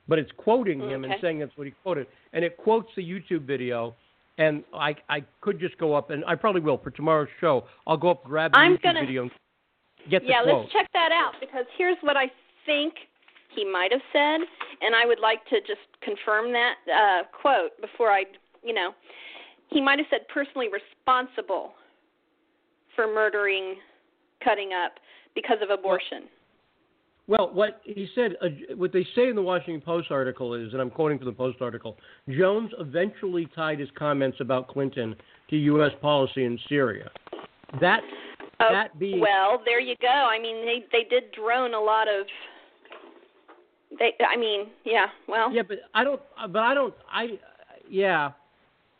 Speaker 5: but it's quoting him and saying that's what he quoted, and it quotes the YouTube video. And I I could just go up, and I probably will for tomorrow's show. I'll go up, grab the
Speaker 8: I'm
Speaker 5: YouTube
Speaker 8: gonna-
Speaker 5: video, and get the
Speaker 8: yeah,
Speaker 5: quote.
Speaker 8: let's check that out because here's what I think he might have said, and I would like to just confirm that uh, quote before I, you know, he might have said personally responsible for murdering cutting up because of abortion.
Speaker 5: Well, what he said, uh, what they say in the Washington Post article is, and I'm quoting from the Post article, Jones eventually tied his comments about Clinton to U.S. policy in Syria. That
Speaker 8: Oh,
Speaker 5: that being
Speaker 8: well, there you go. I mean, they they did drone a lot of. They, I mean, yeah. Well,
Speaker 5: yeah, but I don't, but I don't, I, yeah,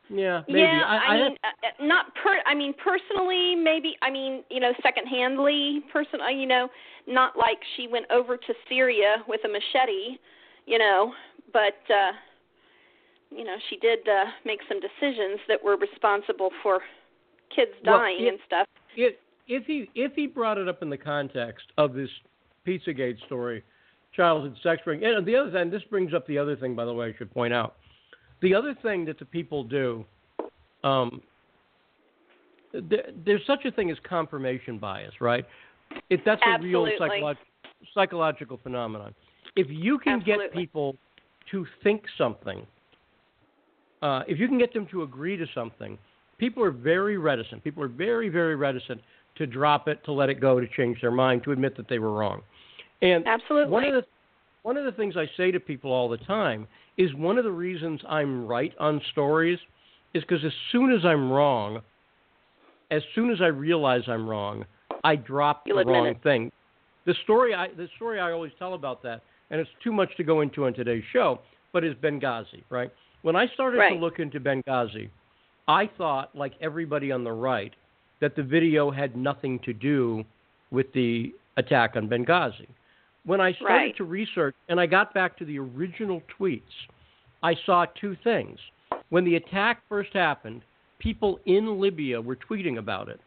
Speaker 5: yeah, maybe.
Speaker 8: Yeah,
Speaker 5: I,
Speaker 8: I,
Speaker 5: I
Speaker 8: mean, uh, uh, not per. I mean, personally, maybe. I mean, you know, secondhandly, person. uh, You know, not like she went over to Syria with a machete. You know, but uh, you know, she did uh, make some decisions that were responsible for kids
Speaker 5: Well,
Speaker 8: dying
Speaker 5: it-
Speaker 8: and stuff.
Speaker 5: if if he if he brought it up in the context of this Pizzagate story, childhood sex ring, and the other thing, this brings up the other thing, by the way, I should point out, the other thing that the people do, um, there, there's such a thing as confirmation bias, right? If that's a real psycholo- psychological phenomenon. If you can get people to think something, uh, if you can get them to agree to something, people are very reticent. People are very, very reticent to drop it, to let it go, to change their mind, to admit that they were wrong. And
Speaker 8: Absolutely.
Speaker 5: one of the one of the things I say to people all the time is one of the reasons I'm right on stories is because as soon as I'm wrong, as soon as I realize I'm wrong, I drop
Speaker 8: You'll
Speaker 5: the wrong
Speaker 8: it.
Speaker 5: thing. The story I the story I always tell about that, and it's too much to go into on today's show, but is Benghazi, right? When I started
Speaker 8: Right.
Speaker 5: to look into Benghazi, I thought, like everybody on the right, that the video had nothing to do with the attack on Benghazi. When I started
Speaker 8: Right.
Speaker 5: to research and I got back to the original tweets, I saw two things. When the attack first happened, people in Libya were tweeting about it.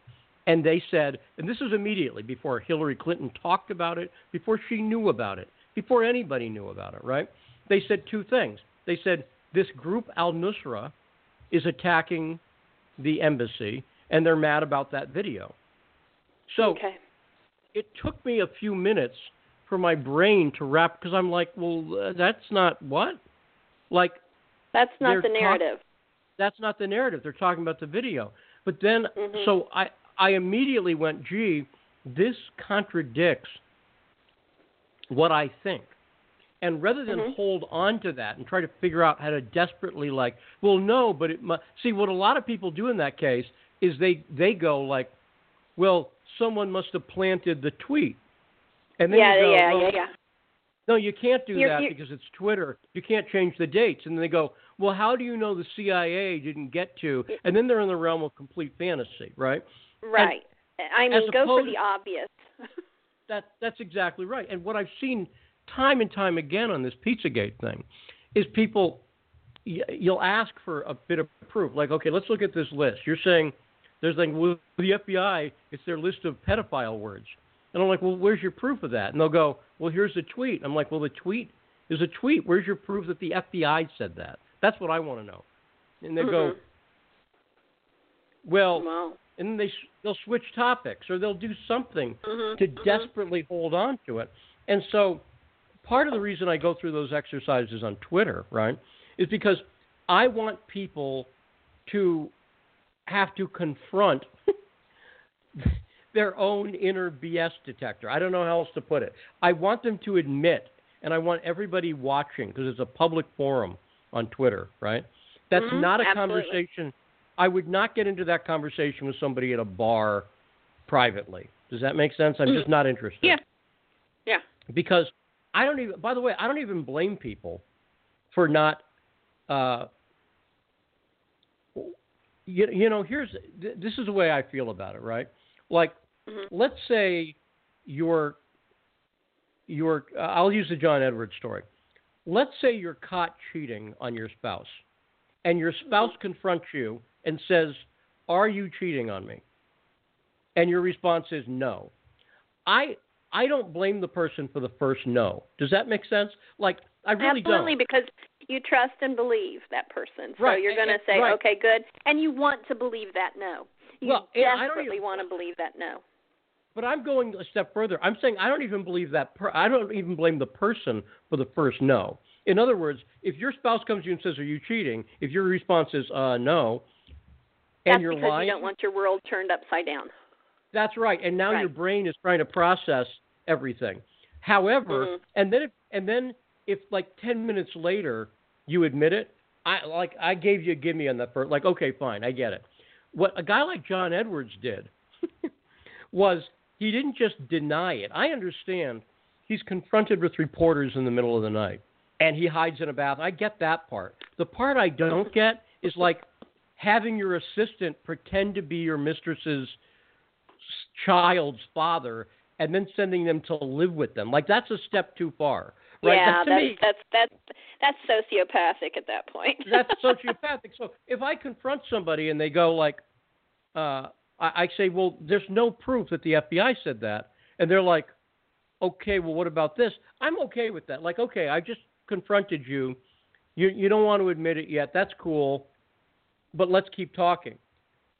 Speaker 5: And they said, and this is immediately before Hillary Clinton talked about it, before she knew about it, before anybody knew about it, right? They said two things. They said, this group, Al Nusra, is attacking the embassy, and they're mad about that video. So
Speaker 8: okay.
Speaker 5: it took me a few minutes for my brain to wrap because I'm like, well, uh, that's not what? Like,
Speaker 8: That's not the
Speaker 5: talk-
Speaker 8: narrative.
Speaker 5: that's not the narrative. They're talking about the video. But then,
Speaker 8: Mhm.
Speaker 5: so I, I immediately went, gee, this contradicts what I think. And rather than
Speaker 8: Mhm.
Speaker 5: hold on to that and try to figure out how to desperately like, well, no, but it mu see what a lot of people do in that case is they they go like, well, someone must have planted the tweet, and then
Speaker 8: yeah,
Speaker 5: you go,
Speaker 8: yeah,
Speaker 5: well,
Speaker 8: yeah, yeah.
Speaker 5: no, you can't do
Speaker 8: You're-
Speaker 5: that
Speaker 8: you're-
Speaker 5: because it's Twitter. You can't change the dates. And then they go, well, how do you know the CIA didn't get to? And then they're in the realm of complete fantasy, right?
Speaker 8: Right. I mean, go for the obvious.
Speaker 5: That that's exactly right. And what I've seen time and time again on this Pizzagate thing is people you'll ask for a bit of proof. Like, okay, let's look at this list. You're saying there's like well, the FBI, it's their list of pedophile words. And I'm like, well, where's your proof of that? And they'll go, well, here's the tweet. I'm like, well, the tweet is a tweet. Where's your proof that the FBI said that? That's what I want to know. And they go,
Speaker 8: Mhm.
Speaker 5: well,
Speaker 8: Wow.
Speaker 5: and then they they'll switch topics or they'll do something
Speaker 8: Mhm,
Speaker 5: to
Speaker 8: mhm.
Speaker 5: desperately hold on to it. And so part of the reason I go through those exercises on Twitter, right, is because I want people to have to confront their own inner BS detector. I don't know how else to put it. I want them to admit, and I want everybody watching because it's a public forum on Twitter, right? That's
Speaker 8: Mhm,
Speaker 5: not a
Speaker 8: absolutely.
Speaker 5: conversation. I would not get into that conversation with somebody at a bar privately. Does that make sense? I'm just not interested.
Speaker 8: Yeah. Yeah.
Speaker 5: Because I don't even. By the way, I don't even blame people for not. Uh, you, you know, here's th- this is the way I feel about it, right? Like,
Speaker 8: Mhm.
Speaker 5: let's say you're you're. Uh, I'll use the John Edwards story. Let's say you're caught cheating on your spouse, and your spouse confronts you and says, "Are you cheating on me?" And your response is no. I I don't blame the person for the first no. Does that make sense? Like I really
Speaker 8: Absolutely,
Speaker 5: don't.
Speaker 8: because you trust and believe that person. So
Speaker 5: Right,
Speaker 8: you're going to say,
Speaker 5: right.
Speaker 8: okay, good. And you want to believe that no. You
Speaker 5: Well, and
Speaker 8: desperately
Speaker 5: even-
Speaker 8: want to believe that no.
Speaker 5: But I'm going a step further. I'm saying I don't even believe that. Per- I don't even blame the person for the first no. In other words, if your spouse comes to you and says, "Are you cheating?" If your response is uh, "No," and
Speaker 8: That's
Speaker 5: you're
Speaker 8: because
Speaker 5: lying,
Speaker 8: you don't want your world turned upside down.
Speaker 5: That's right. And now
Speaker 8: Right.
Speaker 5: your brain is trying to process everything. However,
Speaker 8: Mhm.
Speaker 5: and then if, and then if like 10 minutes later you admit it, I like I gave you a gimme on that first like okay, fine, I get it. What a guy like John Edwards did was he didn't just deny it. I understand he's confronted with reporters in the middle of the night and he hides in a bath. I get that part. The part I don't get is like having your assistant pretend to be your mistress's child's father and then sending them to live with them. Like that's a step too far. Right?
Speaker 8: Yeah, that's
Speaker 5: me,
Speaker 8: that's that's that's sociopathic at that point.
Speaker 5: that's sociopathic. So if I confront somebody and they go like, uh, I, I say, well, there's no proof that the FBI said that, and they're like, okay, well, what about this? I'm okay with that. Like, okay, I just confronted you. You you don't want to admit it yet. That's cool, but let's keep talking.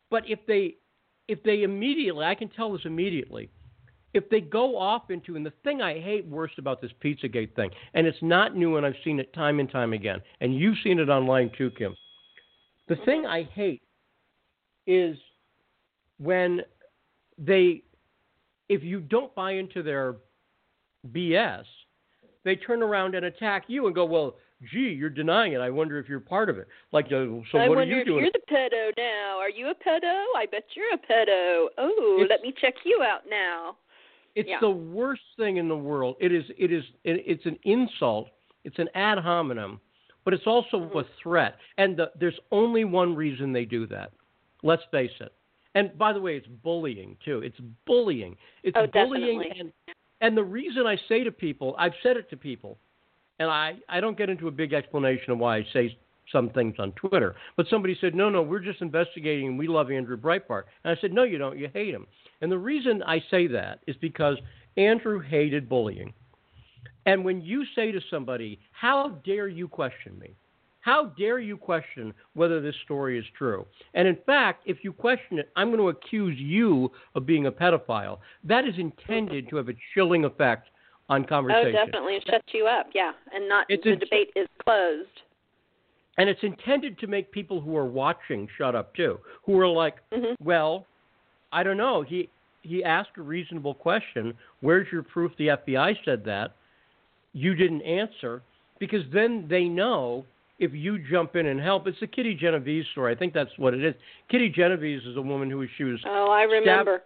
Speaker 5: But if they if they immediately, I can tell this immediately. If they go off into, and the thing I hate worst about this Pizzagate thing, and it's not new, and I've seen it time and time again, and you've seen it online too, Kim. The thing I hate is when they, if you don't buy into their BS, they turn around and attack you and go, well, gee, you're denying it. I wonder if you're part of it. Like, uh, so
Speaker 8: I
Speaker 5: what are
Speaker 8: wonder
Speaker 5: you
Speaker 8: if
Speaker 5: doing?
Speaker 8: you're the pedo now. Are you a pedo? I bet you're a pedo. Oh,
Speaker 5: It's-
Speaker 8: let me check you out now.
Speaker 5: It's
Speaker 8: Yeah.
Speaker 5: the worst thing in the world. It is. It is. It's an insult. It's an ad hominem, but it's also
Speaker 8: Mm-hmm.
Speaker 5: a threat. And the, there's only one reason they do that. Let's face it. And by the way, it's bullying too. It's bullying. It's
Speaker 8: Oh,
Speaker 5: bullying.
Speaker 8: definitely.
Speaker 5: And and the reason I say to people, I've said it to people, and I I don't get into a big explanation of why I say some things on Twitter. But somebody said, no, no, we're just investigating and we love Andrew Breitbart. And I said, no, you don't. You hate him. And the reason I say that is because Andrew hated bullying. And when you say to somebody, how dare you question me? How dare you question whether this story is true? And in fact, if you question it, I'm going to accuse you of being a pedophile. That is intended to have a chilling effect on conversation.
Speaker 8: Oh, definitely, it shuts you up. Yeah, and not
Speaker 5: It's
Speaker 8: the
Speaker 5: in-
Speaker 8: debate is closed.
Speaker 5: And it's intended to make people who are watching shut up too, who are like,
Speaker 8: Mhm.
Speaker 5: well, I don't know. He he asked a reasonable question. Where's your proof the FBI said that? You didn't answer because then they know if you jump in and help. It's the Kitty Genovese story. I think that's what it is. Kitty Genovese is a woman who was she was
Speaker 8: Oh, I remember.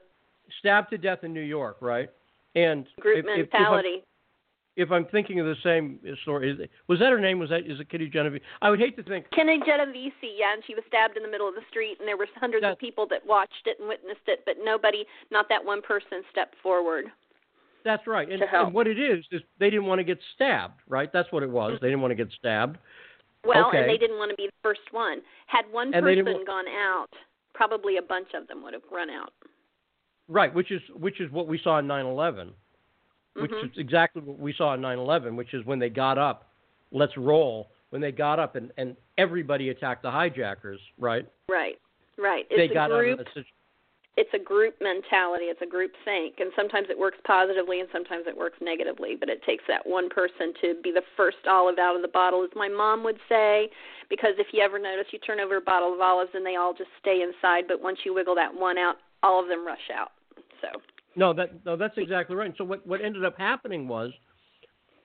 Speaker 5: stabbed to death in New York, right? And
Speaker 8: Group
Speaker 5: if, if- if
Speaker 8: mentality.
Speaker 5: If I'm thinking of the same story, is, was that her name? Was that is it Kitty Genovese? I would hate to think
Speaker 8: Kitty Genovese, yeah, and she was stabbed in the middle of the street, and there were hundreds
Speaker 5: That-
Speaker 8: of people that watched it and witnessed it, but nobody, not that one person, stepped forward.
Speaker 5: That's right. And,
Speaker 8: to help.
Speaker 5: and what it is is they didn't want to get stabbed, right? That's what it was. They didn't want to get stabbed.
Speaker 8: Well,
Speaker 5: Okay.
Speaker 8: and they didn't want to be the first one. Had one
Speaker 5: And
Speaker 8: person
Speaker 5: didn't
Speaker 8: gone out, probably a bunch of them would have run out.
Speaker 5: Right, which is which is what we saw in 9/11. Which
Speaker 8: Mhm.
Speaker 5: is exactly what we saw in 9/11, which is when they got up, let's roll. When they got up and and everybody attacked the hijackers, right?
Speaker 8: Right, right. It's
Speaker 5: they
Speaker 8: a
Speaker 5: got
Speaker 8: group.
Speaker 5: out of
Speaker 8: It's a group mentality. It's a group think, and sometimes it works positively, and sometimes it works negatively. But it takes that one person to be the first olive out of the bottle, as my mom would say. Because if you ever notice, you turn over a bottle of olives, and they all just stay inside. But once you wiggle that one out, all of them rush out. So.
Speaker 5: No, that no, that's exactly right. And so what what ended up happening was,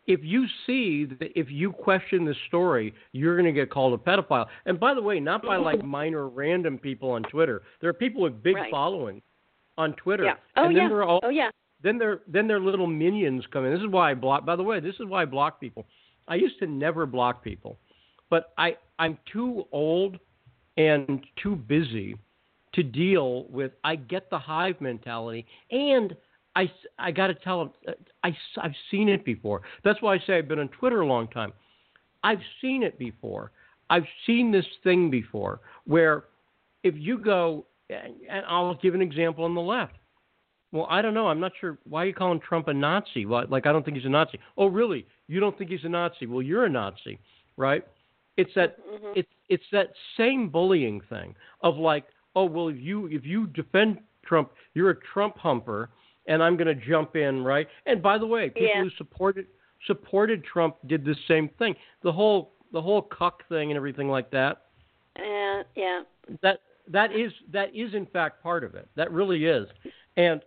Speaker 5: if you see that if you question the story, you're going to get called a pedophile. And by the way, not by like minor random people on Twitter. There are people with big
Speaker 8: Right.
Speaker 5: following on Twitter.
Speaker 8: Yeah. Oh
Speaker 5: and then
Speaker 8: yeah.
Speaker 5: they're all
Speaker 8: Oh yeah.
Speaker 5: then their then their little minions come in. This is why I block. By the way, this is why I block people. I used to never block people, but I I'm too old and too busy to deal with. I get the hive mentality, and I I got to tell them I I've seen it before. That's why I say I've been on Twitter a long time. I've seen it before. I've seen this thing before where if you go and and I'll give an example on the left. Well, I don't know. I'm not sure. Why are you calling Trump a Nazi? Well, like, I don't think he's a Nazi. Oh, really? You don't think he's a Nazi? Well, you're a Nazi, right? It's that
Speaker 8: Mhm.
Speaker 5: it's it's that same bullying thing of like, oh, well, if you if you defend Trump, you're a Trump humper, and I'm going to jump in, right? And by the way, people
Speaker 8: Yeah.
Speaker 5: who supported supported Trump did the same thing. The whole the whole cuck thing and everything like that.
Speaker 8: Uh, yeah.
Speaker 5: That that is that is in fact part of it. That really is. And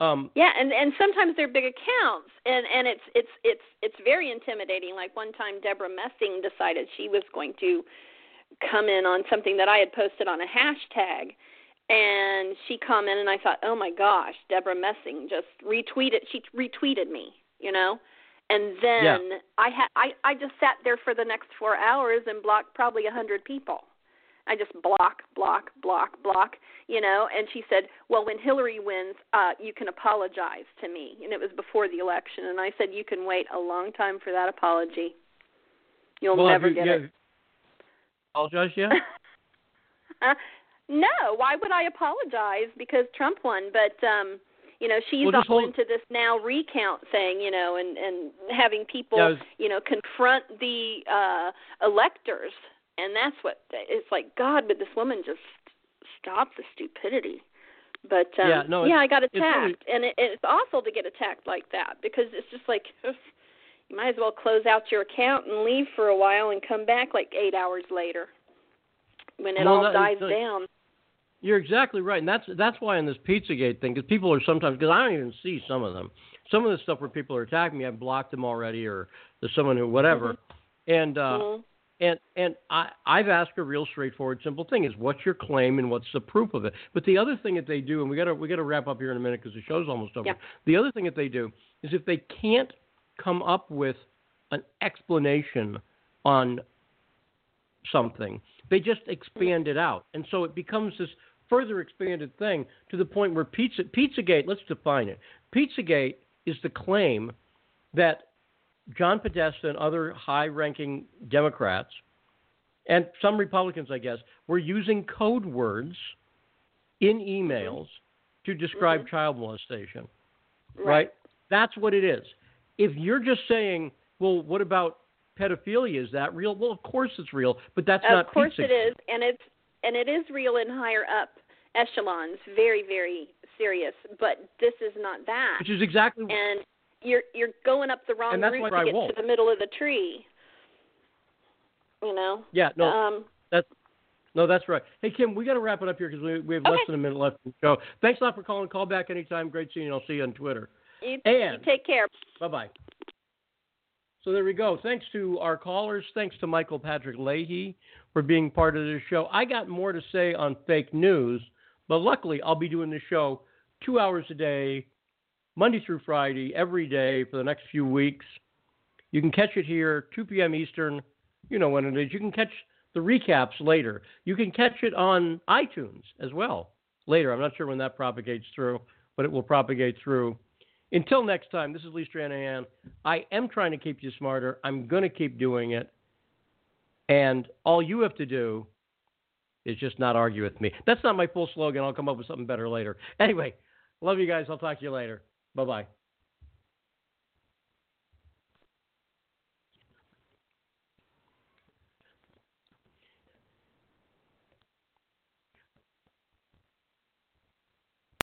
Speaker 5: um,
Speaker 8: yeah, and and sometimes they're big accounts, and and it's it's it's it's very intimidating. Like one time, Debra Messing decided she was going to come in on something that I had posted on a hashtag, and she commented, and I thought, oh my gosh, Debra Messing just retweeted. She retweeted me, you know, and then
Speaker 5: Yeah.
Speaker 8: I had I I just sat there for the next four hours and blocked probably a hundred people. I just block, block, block, block, you know. And she said, "Well, when Hillary wins, uh, you can apologize to me." And it was before the election, and I said, "You can wait a long time for that apology. You'll
Speaker 5: well,
Speaker 8: never
Speaker 5: you-
Speaker 8: get it."
Speaker 5: Apologize yet?
Speaker 8: no, why would I apologize because Trump won? But um, you know, she's
Speaker 5: Well,
Speaker 8: all
Speaker 5: hold-
Speaker 8: into this now recount thing, you know, and and having people,
Speaker 5: Yeah, was-
Speaker 8: you know, confront the uh electors, and that's what it's like. God, would this woman just stop the stupidity? But um,
Speaker 5: Yeah, no,
Speaker 8: yeah, I got attacked,
Speaker 5: really-
Speaker 8: and it, it's awful to get attacked like that because it's just like. You might as well close out your account and leave for a while and come back like eight hours later when it
Speaker 5: Well,
Speaker 8: all
Speaker 5: that-
Speaker 8: dies
Speaker 5: that-
Speaker 8: down.
Speaker 5: You're exactly right, and that's that's why in this PizzaGate thing, because people are sometimes because I don't even see some of them. Some of the stuff where people are attacking me, I've blocked them already, or there's someone who whatever, and uh,
Speaker 8: Mhm.
Speaker 5: and and I I've asked a real straightforward, simple thing: is what's your claim and what's the proof of it. But the other thing that they do, and we got to we got to wrap up here in a minute because the show's almost over.
Speaker 8: Yeah.
Speaker 5: The other thing that they do is if they can't come up with an explanation on something, they just expand it out, and so it becomes this further expanded thing to the point where pizza Pizzagate. Let's define it. Pizzagate is the claim that John Podesta and other high-ranking Democrats and some Republicans, I guess, were using code words in emails to describe mm-hmm. child molestation. Right. That's what it is. If you're just saying, "Well, what about pedophilia? Is that real?" Well, of course it's real, but that's
Speaker 8: of
Speaker 5: not Of
Speaker 8: course
Speaker 5: Pizzagate.
Speaker 8: it is, and it's and it is real in higher up echelons, very very serious. But this is not that,
Speaker 5: Which is exactly
Speaker 8: and you're you're going up the wrong
Speaker 5: And that's
Speaker 8: route
Speaker 5: why I
Speaker 8: to get
Speaker 5: won't.
Speaker 8: to the middle of the tree. You know.
Speaker 5: yeah. No,
Speaker 8: Um.
Speaker 5: that's no, that's right. Hey Kim, we got to wrap it up here because we, we have less than a minute left in the show. Thanks a lot for calling. Call back anytime. Great seeing you. I'll see you on Twitter.
Speaker 8: You,
Speaker 5: And-
Speaker 8: you take care.
Speaker 5: Bye bye. So there we go. Thanks to our callers. Thanks to Michael Patrick Leahy for being part of this show. I got more to say on fake news, but luckily I'll be doing this show two hours a day, Monday through Friday, every day for the next few weeks. You can catch it here, 2 p.m. Eastern. You know when it is. You can catch the recaps later. You can catch it on iTunes as well later. I'm not sure when that propagates through, but it will propagate through. Until next time, this is Lee Stranahan. I am trying to keep you smarter. I'm going to keep doing it. And all you have to do is just not argue with me. That's not my full slogan. I'll come up with something better later. Anyway, love you guys. I'll talk to you later. Bye bye.